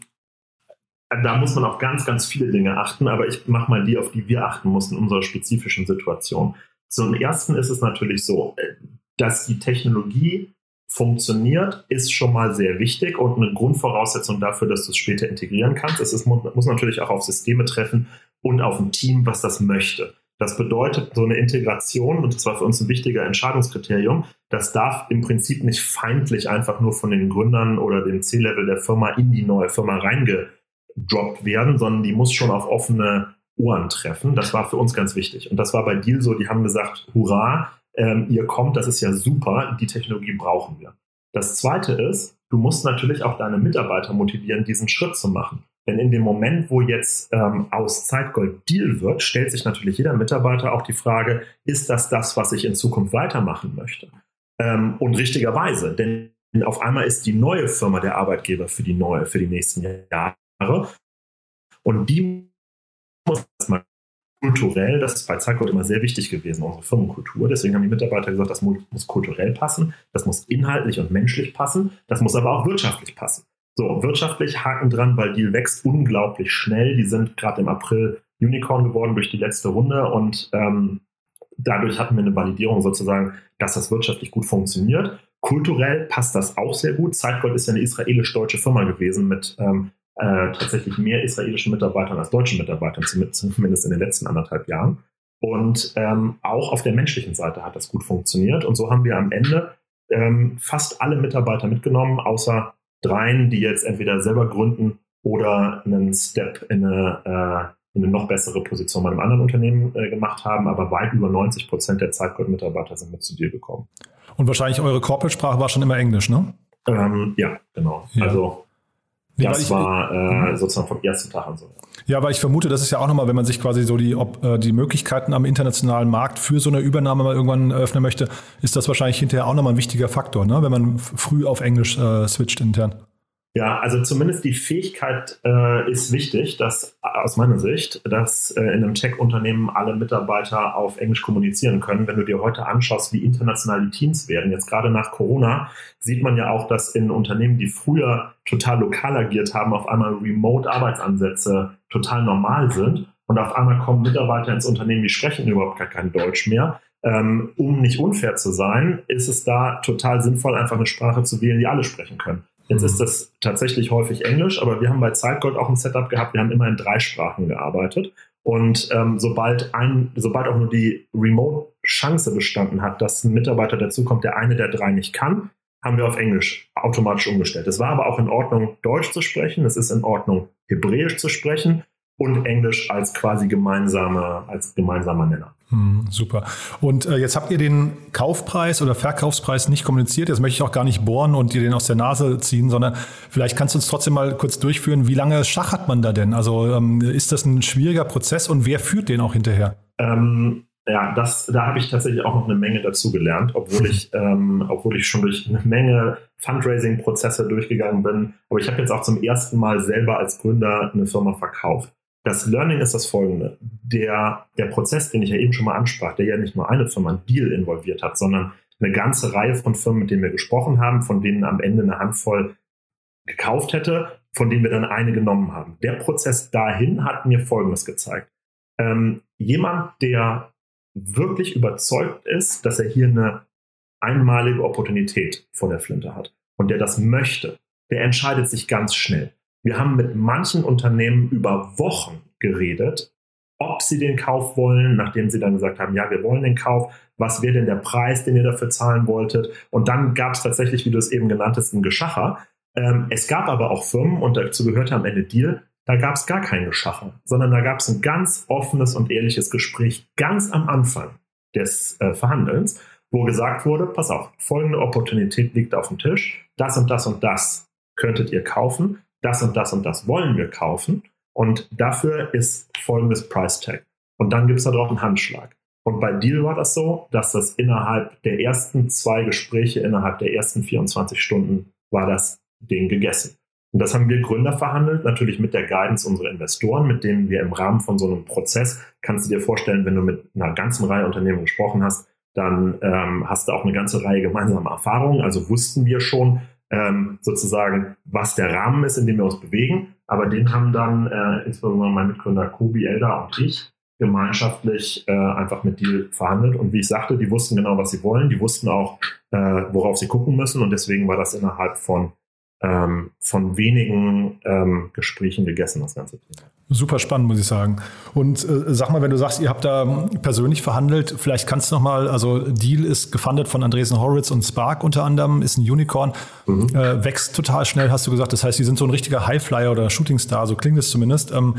da muss man auf ganz, ganz viele Dinge achten, aber ich mache mal die, auf die wir achten mussten in unserer spezifischen Situation. Zum ersten ist es natürlich so, äh, dass die Technologie funktioniert, ist schon mal sehr wichtig und eine Grundvoraussetzung dafür, dass du es später integrieren kannst. Es ist, muss natürlich auch auf Systeme treffen und auf ein Team, was das möchte. Das bedeutet, so eine Integration, und das war für uns ein wichtiger Entscheidungskriterium, das darf im Prinzip nicht feindlich einfach nur von den Gründern oder dem C-Level der Firma in die neue Firma reingedroppt werden, sondern die muss schon auf offene Ohren treffen. Das war für uns ganz wichtig. Und das war bei Deal so, die haben gesagt, hurra, ähm, ihr kommt, das ist ja super, die Technologie brauchen wir. Das Zweite ist, du musst natürlich auch deine Mitarbeiter motivieren, diesen Schritt zu machen. Denn in dem Moment, wo jetzt ähm, aus Zeitgold Deal wird, stellt sich natürlich jeder Mitarbeiter auch die Frage, ist das das, was ich in Zukunft weitermachen möchte? Ähm, und richtigerweise, denn auf einmal ist die neue Firma der Arbeitgeber für die neue, für die nächsten Jahre. Und die muss erstmal kulturell, das ist bei Zeitgold immer sehr wichtig gewesen, unsere Firmenkultur. Deswegen haben die Mitarbeiter gesagt, das muss kulturell passen, das muss inhaltlich und menschlich passen, das muss aber auch wirtschaftlich passen. So, wirtschaftlich Haken dran, weil Deal wächst unglaublich schnell. Die sind gerade im April Unicorn geworden durch die letzte Runde und ähm, dadurch hatten wir eine Validierung sozusagen, dass das wirtschaftlich gut funktioniert. Kulturell passt das auch sehr gut. Zeitgold ist ja eine israelisch-deutsche Firma gewesen mit ähm, äh, tatsächlich mehr israelischen Mitarbeitern als deutschen Mitarbeitern, zumindest in den letzten anderthalb Jahren. Und ähm, auch auf der menschlichen Seite hat das gut funktioniert. Und so haben wir am Ende ähm, fast alle Mitarbeiter mitgenommen, außer dreien, die jetzt entweder selber gründen oder einen Step in eine, äh, in eine noch bessere Position bei einem anderen Unternehmen äh, gemacht haben, aber weit über 90 Prozent der Zeitcode-Mitarbeiter sind mit zu dir gekommen. Und wahrscheinlich eure Corporate-Sprache war schon immer Englisch, ne? Ähm, ja, genau. Ja. Also Nee, das ich, war äh, mhm. sozusagen vom ersten Tag an so. Ja, aber ich vermute, das ist ja auch nochmal, wenn man sich quasi so die, ob, äh, die Möglichkeiten am internationalen Markt für so eine Übernahme mal irgendwann öffnen möchte, ist das wahrscheinlich hinterher auch nochmal ein wichtiger Faktor, ne? wenn man früh auf Englisch äh, switcht intern. Ja, also zumindest die Fähigkeit äh, ist wichtig, dass aus meiner Sicht, dass äh, in einem Tech-Unternehmen alle Mitarbeiter auf Englisch kommunizieren können. Wenn du dir heute anschaust, wie international die Teams werden, jetzt gerade nach Corona, sieht man ja auch, dass in Unternehmen, die früher total lokal agiert haben, auf einmal Remote-Arbeitsansätze total normal sind. Und auf einmal kommen Mitarbeiter ins Unternehmen, die sprechen überhaupt gar kein Deutsch mehr. Ähm, um nicht unfair zu sein, ist es da total sinnvoll, einfach eine Sprache zu wählen, die alle sprechen können. Jetzt ist mhm. das tatsächlich häufig Englisch, aber wir haben bei Zeitgold auch ein Setup gehabt, wir haben immer in drei Sprachen gearbeitet. Und ähm, sobald, ein, sobald auch nur die Remote-Chance bestanden hat, dass ein Mitarbeiter dazukommt, der eine der drei nicht kann, haben wir auf Englisch automatisch umgestellt. Es war aber auch in Ordnung, Deutsch zu sprechen, es ist in Ordnung, Hebräisch zu sprechen und Englisch als quasi gemeinsamer, als gemeinsamer Nenner. Hm, super. Und äh, jetzt habt ihr den Kaufpreis oder Verkaufspreis nicht kommuniziert. Jetzt möchte ich auch gar nicht bohren und dir den aus der Nase ziehen, sondern vielleicht kannst du uns trotzdem mal kurz durchführen, wie lange schachert man da denn? Also ähm, ist das ein schwieriger Prozess und wer führt den auch hinterher? Ähm, ja, das, da habe ich tatsächlich auch noch eine Menge dazu gelernt, obwohl ich, ähm, obwohl ich schon durch eine Menge Fundraising-Prozesse durchgegangen bin. Aber ich habe jetzt auch zum ersten Mal selber als Gründer eine Firma verkauft. Das Learning ist das folgende. Der, der Prozess, den ich ja eben schon mal ansprach, der ja nicht nur eine Firma, ein Deal involviert hat, sondern eine ganze Reihe von Firmen, mit denen wir gesprochen haben, von denen am Ende eine Handvoll gekauft hätte, von denen wir dann eine genommen haben. Der Prozess dahin hat mir Folgendes gezeigt. Ähm, jemand, der wirklich überzeugt ist, dass er hier eine einmalige Opportunität vor der Flinte hat und der das möchte, der entscheidet sich ganz schnell. Wir haben mit manchen Unternehmen über Wochen geredet, ob sie den Kauf wollen, nachdem sie dann gesagt haben, ja, wir wollen den Kauf, was wäre denn der Preis, den ihr dafür zahlen wolltet. Und dann gab es tatsächlich, wie du es eben genannt hast, ein Geschacher. Ähm, es gab aber auch Firmen, und dazu gehörte am Ende Deal, da gab es gar kein Geschacher, sondern da gab es ein ganz offenes und ehrliches Gespräch ganz am Anfang des äh, Verhandelns, wo gesagt wurde, pass auf, folgende Opportunität liegt auf dem Tisch, das und das und das könntet ihr kaufen, das und das und das wollen wir kaufen und dafür ist folgendes Price Tag. Und dann gibt es da drauf einen Handschlag. Und bei Deal war das so, dass das innerhalb der ersten zwei Gespräche, innerhalb der ersten 24 Stunden war das Ding gegessen. Und das haben wir Gründer verhandelt, natürlich mit der Guidance unserer Investoren, mit denen wir im Rahmen von so einem Prozess, kannst du dir vorstellen, wenn du mit einer ganzen Reihe Unternehmen gesprochen hast, dann ähm, hast du auch eine ganze Reihe gemeinsamer Erfahrungen. Also wussten wir schon ähm, sozusagen, was der Rahmen ist, in dem wir uns bewegen. Aber den haben dann äh, insbesondere mein Mitgründer Kobi, Elda und ich gemeinschaftlich äh, einfach mit Deal verhandelt. Und wie ich sagte, die wussten genau, was sie wollen. Die wussten auch, äh, worauf sie gucken müssen. Und deswegen war das innerhalb von, ähm, von wenigen ähm, Gesprächen gegessen, das ganze Thema. Super spannend, muss ich sagen. Und äh, sag mal, wenn du sagst, ihr habt da persönlich verhandelt, vielleicht kannst du noch mal, also Deal ist gefundet von Andresen Horowitz und Spark unter anderem, ist ein Unicorn, mhm. äh, wächst total schnell, hast du gesagt. Das heißt, die sind so ein richtiger Highflyer oder Shootingstar, so klingt es zumindest. Ähm,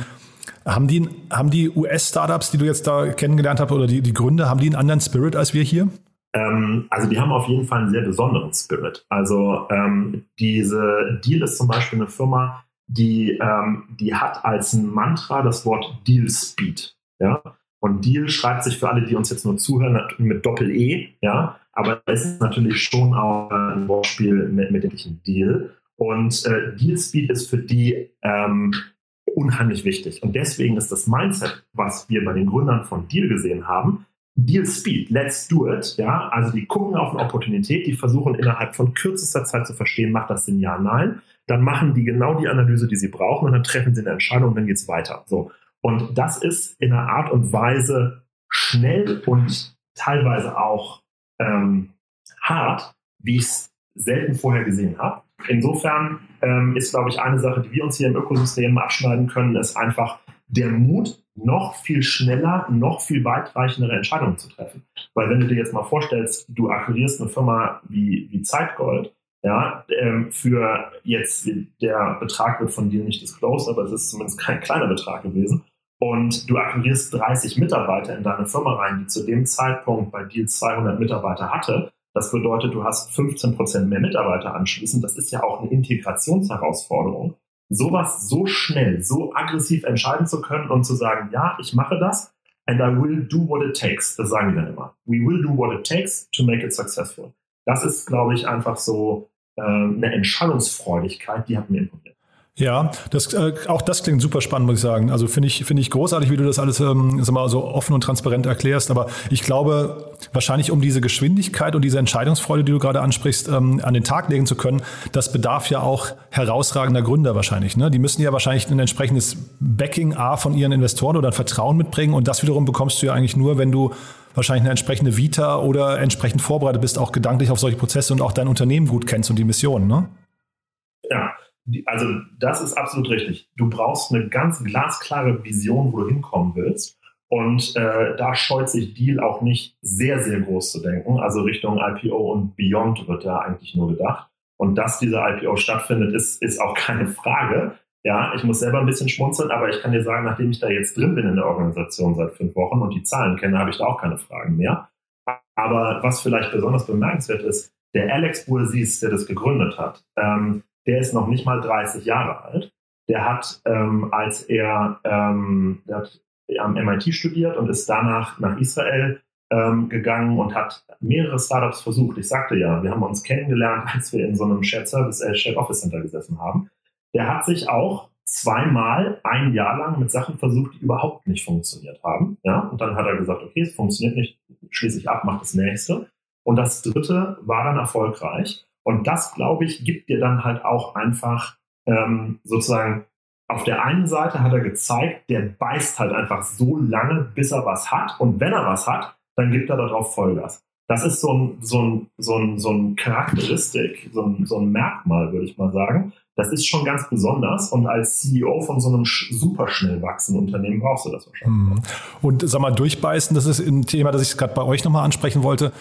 haben die, haben die US-Startups, die du jetzt da kennengelernt hast, oder die, die Gründer, haben die einen anderen Spirit als wir hier? Ähm, also die haben auf jeden Fall einen sehr besonderen Spirit. Also ähm, diese Deal ist zum Beispiel eine Firma, die, ähm, die hat als Mantra das Wort Deal Speed. Ja? Und Deal schreibt sich für alle, die uns jetzt nur zuhören, mit Doppel-E, ja, aber es ist natürlich schon auch ein Wortspiel mit, mit dem Deal. Und äh, Deal Speed ist für die ähm, unheimlich wichtig. Und deswegen ist das Mindset, was wir bei den Gründern von Deal gesehen haben, Deal Speed, let's do it. Ja, also die gucken auf eine Opportunität, die versuchen innerhalb von kürzester Zeit zu verstehen, macht das Sinn, ja, nein. Dann machen die genau die Analyse, die sie brauchen und dann treffen sie eine Entscheidung und dann geht es weiter. So. Und das ist in einer Art und Weise schnell und teilweise auch ähm, hart, wie ich es selten vorher gesehen habe. Insofern ähm, ist, glaube ich, eine Sache, die wir uns hier im Ökosystem abschneiden können, ist einfach der Mut, noch viel schneller, noch viel weitreichendere Entscheidungen zu treffen. Weil wenn du dir jetzt mal vorstellst, du akquirierst eine Firma wie, wie Zeitgold, ja, ähm, für jetzt, der Betrag wird von dir nicht disclosed, aber es ist zumindest kein kleiner Betrag gewesen. Und du akquirierst 30 Mitarbeiter in deine Firma rein, die zu dem Zeitpunkt bei Deal 200 Mitarbeiter hatte. Das bedeutet, du hast 15 Prozent mehr Mitarbeiter anschließend. Das ist ja auch eine Integrationsherausforderung sowas so schnell, so aggressiv entscheiden zu können und zu sagen, ja, ich mache das and I will do what it takes. Das sagen die dann immer. We will do what it takes to make it successful. Das ist, glaube ich, einfach so äh, eine Entscheidungsfreudigkeit, die hat mir imponiert. Ja, das, äh, auch das klingt super spannend, muss ich sagen. Also finde ich, finde ich großartig, wie du das alles ähm, sag mal, so offen und transparent erklärst. Aber ich glaube, wahrscheinlich um diese Geschwindigkeit und diese Entscheidungsfreude, die du gerade ansprichst, ähm, an den Tag legen zu können, das bedarf ja auch herausragender Gründer wahrscheinlich. Ne? Die müssen ja wahrscheinlich ein entsprechendes Backing A von ihren Investoren oder ein Vertrauen mitbringen. Und das wiederum bekommst du ja eigentlich nur, wenn du wahrscheinlich eine entsprechende Vita oder entsprechend vorbereitet bist, auch gedanklich auf solche Prozesse und auch dein Unternehmen gut kennst und die Mission. Ne? Ja, also das ist absolut richtig. Du brauchst eine ganz glasklare Vision, wo du hinkommen willst. Und äh, da scheut sich Deal auch nicht sehr, sehr groß zu denken. Also Richtung IPO und Beyond wird da eigentlich nur gedacht. Und dass dieser IPO stattfindet, ist, ist auch keine Frage. Ja, ich muss selber ein bisschen schmunzeln, aber ich kann dir sagen, nachdem ich da jetzt drin bin in der Organisation seit fünf Wochen und die Zahlen kenne, habe ich da auch keine Fragen mehr. Aber was vielleicht besonders bemerkenswert ist, der Alex Boursis, der das gegründet hat, ähm, der ist noch nicht mal 30 Jahre alt. Der hat, ähm, als er, ähm, der hat am MIT studiert und ist danach nach Israel ähm, gegangen und hat mehrere Startups versucht. Ich sagte ja, wir haben uns kennengelernt, als wir in so einem Shared Service, äh, Shared Office Center gesessen haben. Der hat sich auch zweimal ein Jahr lang mit Sachen versucht, die überhaupt nicht funktioniert haben. Ja, und dann hat er gesagt, okay, es funktioniert nicht, schließe ich ab, mach das nächste. Und das dritte war dann erfolgreich. Und das, glaube ich, gibt dir dann halt auch einfach ähm, sozusagen auf der einen Seite hat er gezeigt, der beißt halt einfach so lange, bis er was hat. Und wenn er was hat, dann gibt er darauf Vollgas. Das ist so ein, so ein, so ein, so ein Charakteristik, so ein, so ein Merkmal, würde ich mal sagen, Das ist schon ganz besonders und als CEO von so einem super schnell wachsenden Unternehmen brauchst du das wahrscheinlich. Mhm. Und sag mal, durchbeißen, das ist ein Thema, das ich gerade bei euch nochmal ansprechen wollte.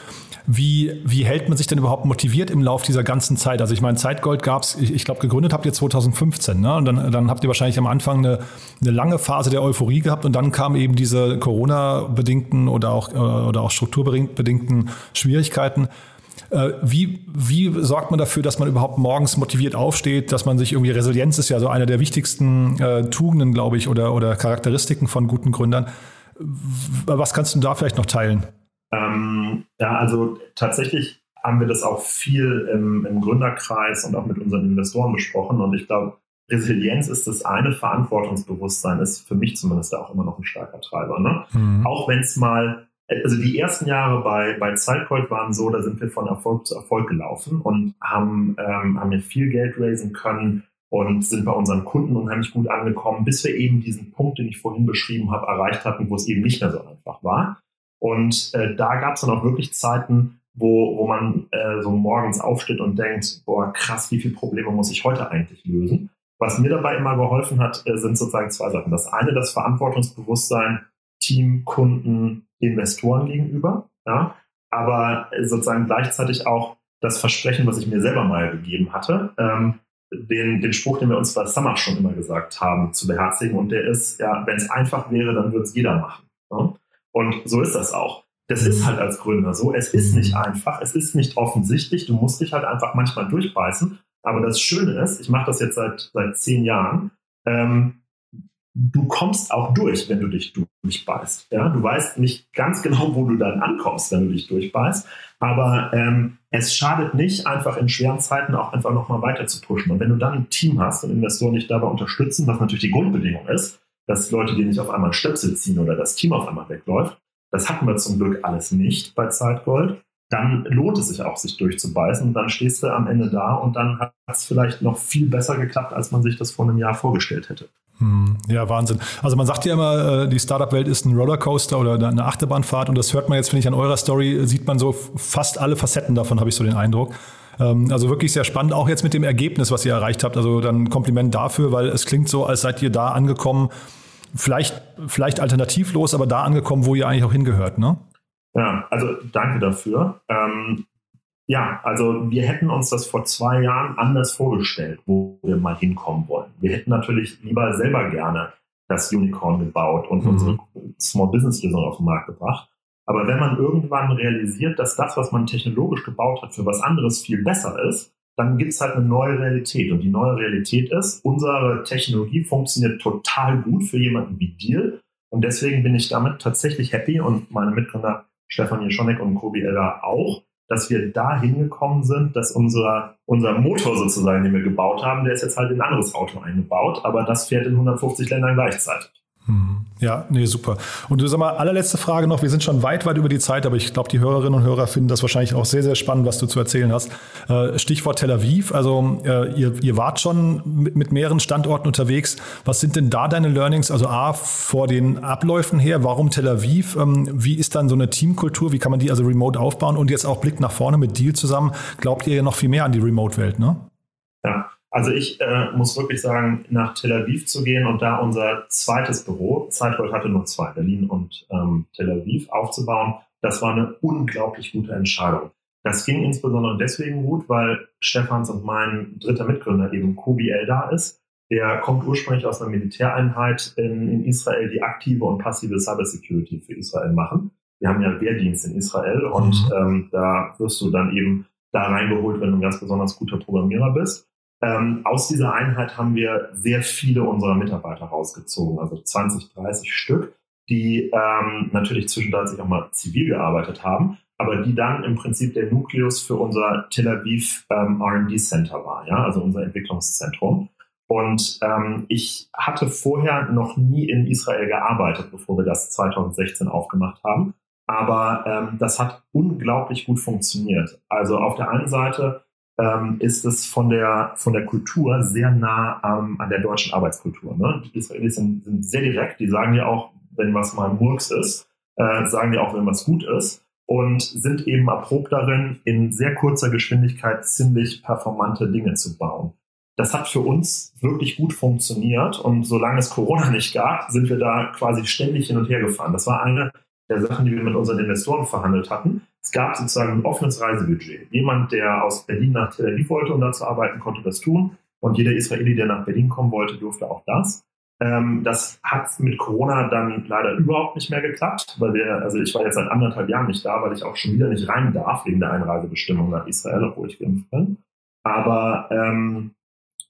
Wie, wie hält man sich denn überhaupt motiviert im Lauf dieser ganzen Zeit? Also ich meine, Zeitgold gab es, ich, ich glaube, gegründet habt ihr 2015, ne? Und dann, dann habt ihr wahrscheinlich am Anfang eine, eine lange Phase der Euphorie gehabt und dann kamen eben diese Corona-bedingten oder auch, äh, oder auch strukturbedingten Schwierigkeiten. Äh, wie, wie sorgt man dafür, dass man überhaupt morgens motiviert aufsteht, dass man sich irgendwie, Resilienz ist ja so eine der wichtigsten äh, Tugenden, glaube ich, oder, oder Charakteristiken von guten Gründern. Was kannst du da vielleicht noch teilen? Ähm, ja, also tatsächlich haben wir das auch viel im, im Gründerkreis und auch mit unseren Investoren besprochen. Und ich glaube, Resilienz ist das eine, Verantwortungsbewusstsein ist für mich zumindest auch immer noch ein starker Treiber. Ne? Mhm. Auch wenn es mal also die ersten Jahre bei, bei Zeitgold waren so, da sind wir von Erfolg zu Erfolg gelaufen und haben, ähm, haben wir viel Geld raisen können und sind bei unseren Kunden unheimlich gut angekommen, bis wir eben diesen Punkt, den ich vorhin beschrieben habe, erreicht hatten, wo es eben nicht mehr so einfach war. Und äh, da gab es dann auch wirklich Zeiten, wo, wo man äh, so morgens aufsteht und denkt, boah, krass, wie viele Probleme muss ich heute eigentlich lösen? Was mir dabei immer geholfen hat, äh, sind sozusagen zwei Sachen. Das eine, das Verantwortungsbewusstsein, Team, Kunden, Investoren gegenüber, ja, aber sozusagen gleichzeitig auch das Versprechen, was ich mir selber mal gegeben hatte, ähm, den, den Spruch, den wir uns bei Summer schon immer gesagt haben, zu beherzigen. Und der ist, ja, wenn es einfach wäre, dann würde es jeder machen. Ja? Und so ist das auch. Das ist halt als Gründer so. Es ist nicht einfach, es ist nicht offensichtlich. Du musst dich halt einfach manchmal durchbeißen. Aber das Schöne ist, ich mache das jetzt seit, seit zehn Jahren, ähm, du kommst auch durch, wenn du dich durchbeißt. Ja? Du weißt nicht ganz genau, wo du dann ankommst, wenn du dich durchbeißt, aber ähm, es schadet nicht, einfach in schweren Zeiten auch einfach nochmal weiter zu pushen. Und wenn du dann ein Team hast und Investoren dich dabei unterstützen, was natürlich die Grundbedingung ist, dass Leute dir nicht auf einmal Stöpsel ziehen oder das Team auf einmal wegläuft, das hatten wir zum Glück alles nicht bei Zeitgold dann lohnt es sich auch, sich durchzubeißen. Und dann stehst du am Ende da und dann hat es vielleicht noch viel besser geklappt, als man sich das vor einem Jahr vorgestellt hätte. Hm, ja, Wahnsinn. Also man sagt ja immer, äh, die Startup-Welt ist ein Rollercoaster oder eine Achterbahnfahrt und das hört man jetzt, finde ich, an eurer Story, sieht man so fast alle Facetten davon, habe ich so den Eindruck. Ähm, also wirklich sehr spannend, auch jetzt mit dem Ergebnis, was ihr erreicht habt. Also dann Kompliment dafür, weil es klingt so, als seid ihr da angekommen, vielleicht, vielleicht alternativlos, aber da angekommen, wo ihr eigentlich auch hingehört, ne? Ja, also danke dafür. Ähm, ja, also wir hätten uns das vor zwei Jahren anders vorgestellt, wo wir mal hinkommen wollen. Wir hätten natürlich lieber selber gerne das Unicorn gebaut und mhm. unsere Small Business Lösung auf den Markt gebracht. Aber wenn man irgendwann realisiert, dass das, was man technologisch gebaut hat, für was anderes viel besser ist, dann gibt es halt eine neue Realität. Und die neue Realität ist, unsere Technologie funktioniert total gut für jemanden wie Deal. Und deswegen bin ich damit tatsächlich happy und meine Mitgründer Stefan Jeschonek und Kobi Eller auch, dass wir da hingekommen sind, dass unser, unser Motor sozusagen, den wir gebaut haben, der ist jetzt halt in ein anderes Auto eingebaut, aber das fährt in 150 Ländern gleichzeitig. Hm. Ja, nee, super. Und du sag mal, allerletzte Frage noch. Wir sind schon weit, weit über die Zeit, aber ich glaube, die Hörerinnen und Hörer finden das wahrscheinlich auch sehr, sehr spannend, was du zu erzählen hast. Äh, Stichwort Tel Aviv. Also äh, ihr, ihr wart schon mit, mit mehreren Standorten unterwegs. Was sind denn da deine Learnings? Also A, vor den Abläufen her, warum Tel Aviv? Ähm, wie ist dann so eine Teamkultur? Wie kann man die also remote aufbauen? Und jetzt auch Blick nach vorne mit Deal zusammen. Glaubt ihr ja noch viel mehr an die Remote-Welt, ne? Ja, also ich äh, muss wirklich sagen, nach Tel Aviv zu gehen und da unser zweites Büro, Zeitgold hatte nur zwei, Berlin und ähm, Tel Aviv, aufzubauen, das war eine unglaublich gute Entscheidung. Das ging insbesondere deswegen gut, weil Stefans und mein dritter Mitgründer eben Kobi da ist. Der kommt ursprünglich aus einer Militäreinheit in, in Israel, die aktive und passive Cybersecurity für Israel machen. Wir haben ja Wehrdienst in Israel und mhm. ähm, da wirst du dann eben da reingeholt, wenn du ein ganz besonders guter Programmierer bist. Ähm, aus dieser Einheit haben wir sehr viele unserer Mitarbeiter rausgezogen, also 20, 30 Stück, die ähm, natürlich zwischenzeitlich auch mal zivil gearbeitet haben, aber die dann im Prinzip der Nukleus für unser Tel Aviv ähm, RD Center war, ja, also unser Entwicklungszentrum. Und ähm, ich hatte vorher noch nie in Israel gearbeitet, bevor wir das 2016 aufgemacht haben. Aber ähm, das hat unglaublich gut funktioniert. Also auf der einen Seite ähm, ist es von der, von der Kultur sehr nah ähm, an der deutschen Arbeitskultur. Ne? Die Israelis sind, sind, sehr direkt, die sagen ja auch, wenn was mal Murks ist, äh, sagen ja auch, wenn was gut ist und sind eben erprobt darin, in sehr kurzer Geschwindigkeit ziemlich performante Dinge zu bauen. das hat für uns wirklich gut funktioniert. Und solange es Corona nicht gab, sind wir da quasi ständig hin und her gefahren. Das war eine der Sachen, die wir mit unseren Investoren verhandelt hatten. Es gab sozusagen ein offenes Reisebudget. Jemand, der aus Berlin nach Tel Aviv wollte, um da zu arbeiten, konnte das tun. Und jeder Israeli, der nach Berlin kommen wollte, durfte auch das. Ähm, das hat mit Corona dann leider überhaupt nicht mehr geklappt, weil wir, also ich war jetzt seit anderthalb Jahren nicht da, weil ich auch schon wieder nicht rein darf wegen der Einreisebestimmung nach Israel, obwohl ich geimpft bin. Aber ähm,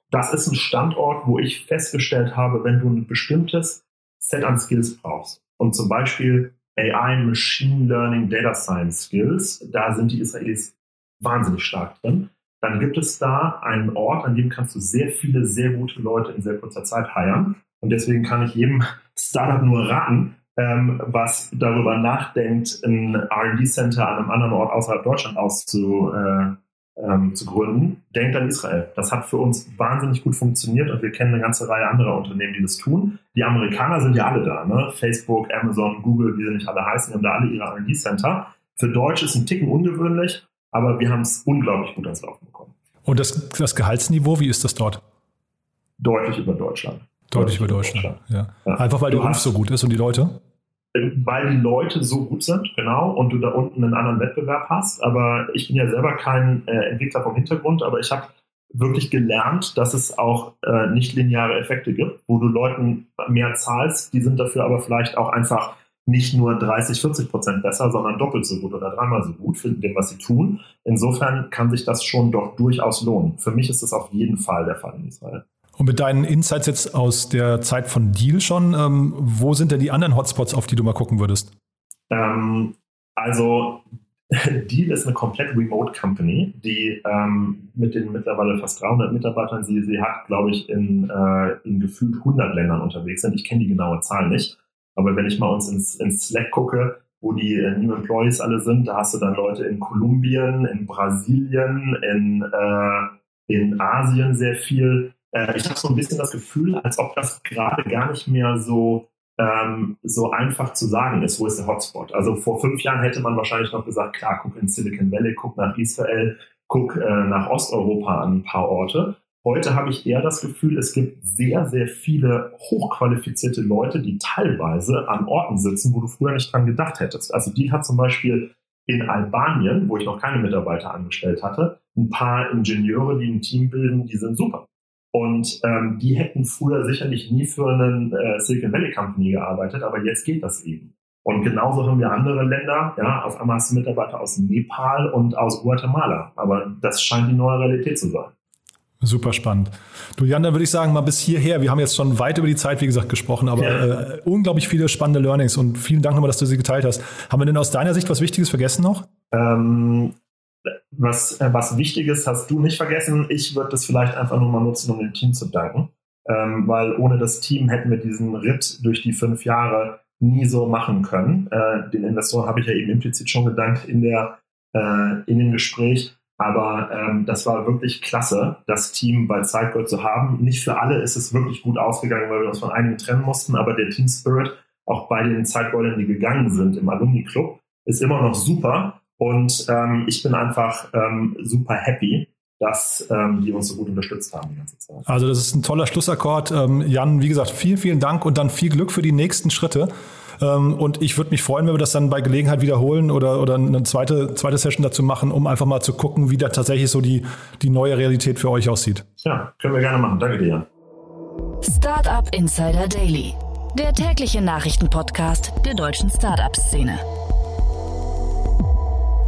das ist ein Standort, wo ich festgestellt habe, wenn du ein bestimmtes Set an Skills brauchst und zum Beispiel AI, Machine Learning, Data Science Skills, da sind die Israelis wahnsinnig stark drin. Dann gibt es da einen Ort, an dem kannst du sehr viele, sehr gute Leute in sehr kurzer Zeit heiren. Und deswegen kann ich jedem Startup nur raten, ähm, was darüber nachdenkt, ein RD-Center an einem anderen Ort außerhalb Deutschland auszu, äh, ähm, zu gründen, denkt an Israel. Das hat für uns wahnsinnig gut funktioniert und wir kennen eine ganze Reihe anderer Unternehmen, die das tun. Die Amerikaner sind ja alle da, ne? Facebook, Amazon, Google, wie sie nicht alle heißen, die haben da alle ihre R&D-Center. Für Deutsch ist ein Ticken ungewöhnlich, aber wir haben es unglaublich gut ans Laufen bekommen. Und das, das Gehaltsniveau, wie ist das dort? Deutlich über Deutschland. Deutlich, Deutlich über Deutschland, Deutschland. Ja. ja. Einfach weil der Ruf so gut ist und die Leute? Weil die Leute so gut sind, genau, und du da unten einen anderen Wettbewerb hast. Aber ich bin ja selber kein äh, Entwickler vom Hintergrund, aber ich habe wirklich gelernt, dass es auch äh, nicht lineare Effekte gibt, wo du Leuten mehr zahlst, die sind dafür aber vielleicht auch einfach nicht nur 30, 40 Prozent besser, sondern doppelt so gut oder dreimal so gut für dem, was sie tun. Insofern kann sich das schon doch durchaus lohnen. Für mich ist das auf jeden Fall der Fall in Israel. Und mit deinen Insights jetzt aus der Zeit von Deal schon, ähm, wo sind denn die anderen Hotspots, auf die du mal gucken würdest? Ähm, also Deal ist eine komplett Remote Company, die ähm, mit den mittlerweile fast 300 Mitarbeitern, sie, sie hat, glaube ich, in, äh, in gefühlt 100 Ländern unterwegs sind. Ich kenne die genaue Zahl nicht. Aber wenn ich mal uns ins, ins Slack gucke, wo die äh, New Employees alle sind, da hast du dann Leute in Kolumbien, in Brasilien, in, äh, in Asien sehr viel. Äh, ich habe so ein bisschen das Gefühl, als ob das gerade gar nicht mehr so ähm, so einfach zu sagen ist, wo ist der Hotspot. Also vor fünf Jahren hätte man wahrscheinlich noch gesagt, klar, guck in Silicon Valley, guck nach Israel, guck äh, nach Osteuropa an ein paar Orte. Heute habe ich eher das Gefühl, es gibt sehr, sehr viele hochqualifizierte Leute, die teilweise an Orten sitzen, wo du früher nicht dran gedacht hättest. Also die hat zum Beispiel in Albanien, wo ich noch keine Mitarbeiter angestellt hatte, ein paar Ingenieure, die ein Team bilden, die sind super. Und ähm, die hätten früher sicherlich nie für einen äh, Silicon Valley Company gearbeitet, aber jetzt geht das eben. Und genauso haben wir andere Länder, ja, auf einmal hast du Mitarbeiter aus Nepal und aus Guatemala. Aber das scheint die neue Realität zu sein. Super spannend. Du Jan, dann würde ich sagen, mal bis hierher. Wir haben jetzt schon weit über die Zeit, wie gesagt, gesprochen, aber ja. äh, unglaublich viele spannende Learnings und vielen Dank nochmal, dass du sie geteilt hast. Haben wir denn aus deiner Sicht was Wichtiges vergessen noch? Ähm, was, äh, was Wichtiges hast du nicht vergessen. Ich würde das vielleicht einfach nur mal nutzen, um dem Team zu danken. Ähm, weil ohne das Team hätten wir diesen Ritt durch die fünf Jahre nie so machen können. Äh, den Investoren habe ich ja eben implizit schon gedankt in, der, äh, in dem Gespräch. Aber ähm, das war wirklich klasse, das Team bei Sidegold zu haben. Nicht für alle ist es wirklich gut ausgegangen, weil wir uns von einigen trennen mussten, aber der Team Spirit, auch bei den Sidegoldern, die gegangen sind im Alumni Club, ist immer noch super. Und ähm, ich bin einfach ähm, super happy, dass ähm, die uns so gut unterstützt haben die ganze Zeit. Also das ist ein toller Schlussakkord. Ähm, Jan, wie gesagt, vielen, vielen Dank und dann viel Glück für die nächsten Schritte. Ähm, und ich würde mich freuen, wenn wir das dann bei Gelegenheit wiederholen oder, oder eine zweite, zweite Session dazu machen, um einfach mal zu gucken, wie da tatsächlich so die, die neue Realität für euch aussieht. Ja, können wir gerne machen. Danke dir, Jan. Startup Insider Daily, der tägliche Nachrichtenpodcast der deutschen Startup-Szene.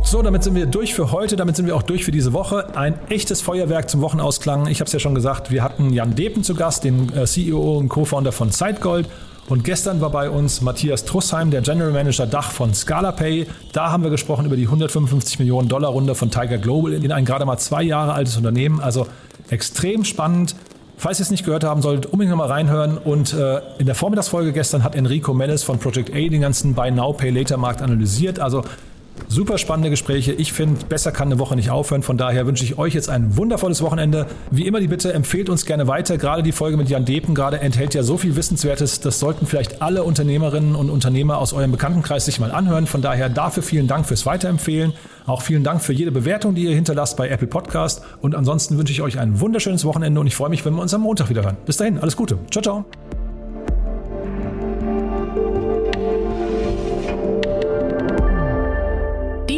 So, damit sind wir durch für heute, damit sind wir auch durch für diese Woche. Ein echtes Feuerwerk zum Wochenausklang. Ich habe es ja schon gesagt, wir hatten Jan Depen zu Gast, den äh, CEO und Co-Founder von Sidegold. Und gestern war bei uns Matthias Trussheim, der General Manager Dach von ScalaPay. Da haben wir gesprochen über die 155 Millionen Dollar Runde von Tiger Global in ein gerade mal zwei Jahre altes Unternehmen. Also extrem spannend. Falls ihr es nicht gehört haben solltet, unbedingt nochmal reinhören. Und äh, in der Vormittagsfolge gestern hat Enrico Mellis von Project A den ganzen Buy Now Pay Later Markt analysiert. Also Super spannende Gespräche. Ich finde, besser kann eine Woche nicht aufhören. Von daher wünsche ich euch jetzt ein wundervolles Wochenende. Wie immer die Bitte, empfehlt uns gerne weiter. Gerade die Folge mit Jan Depen gerade enthält ja so viel Wissenswertes. Das sollten vielleicht alle Unternehmerinnen und Unternehmer aus eurem Bekanntenkreis sich mal anhören. Von daher dafür vielen Dank fürs Weiterempfehlen. Auch vielen Dank für jede Bewertung, die ihr hinterlasst bei Apple Podcast. Und ansonsten wünsche ich euch ein wunderschönes Wochenende und ich freue mich, wenn wir uns am Montag wieder hören. Bis dahin, alles Gute. Ciao, ciao.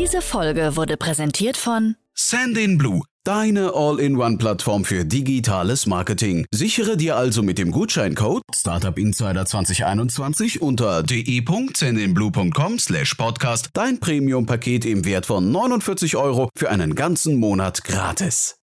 Diese Folge wurde präsentiert von Sandin Blue, deine All-in-One-Plattform für digitales Marketing. Sichere dir also mit dem Gutscheincode Startup Insider 2021 unter de.sandinblue.com slash podcast dein Premium-Paket im Wert von 49 Euro für einen ganzen Monat gratis.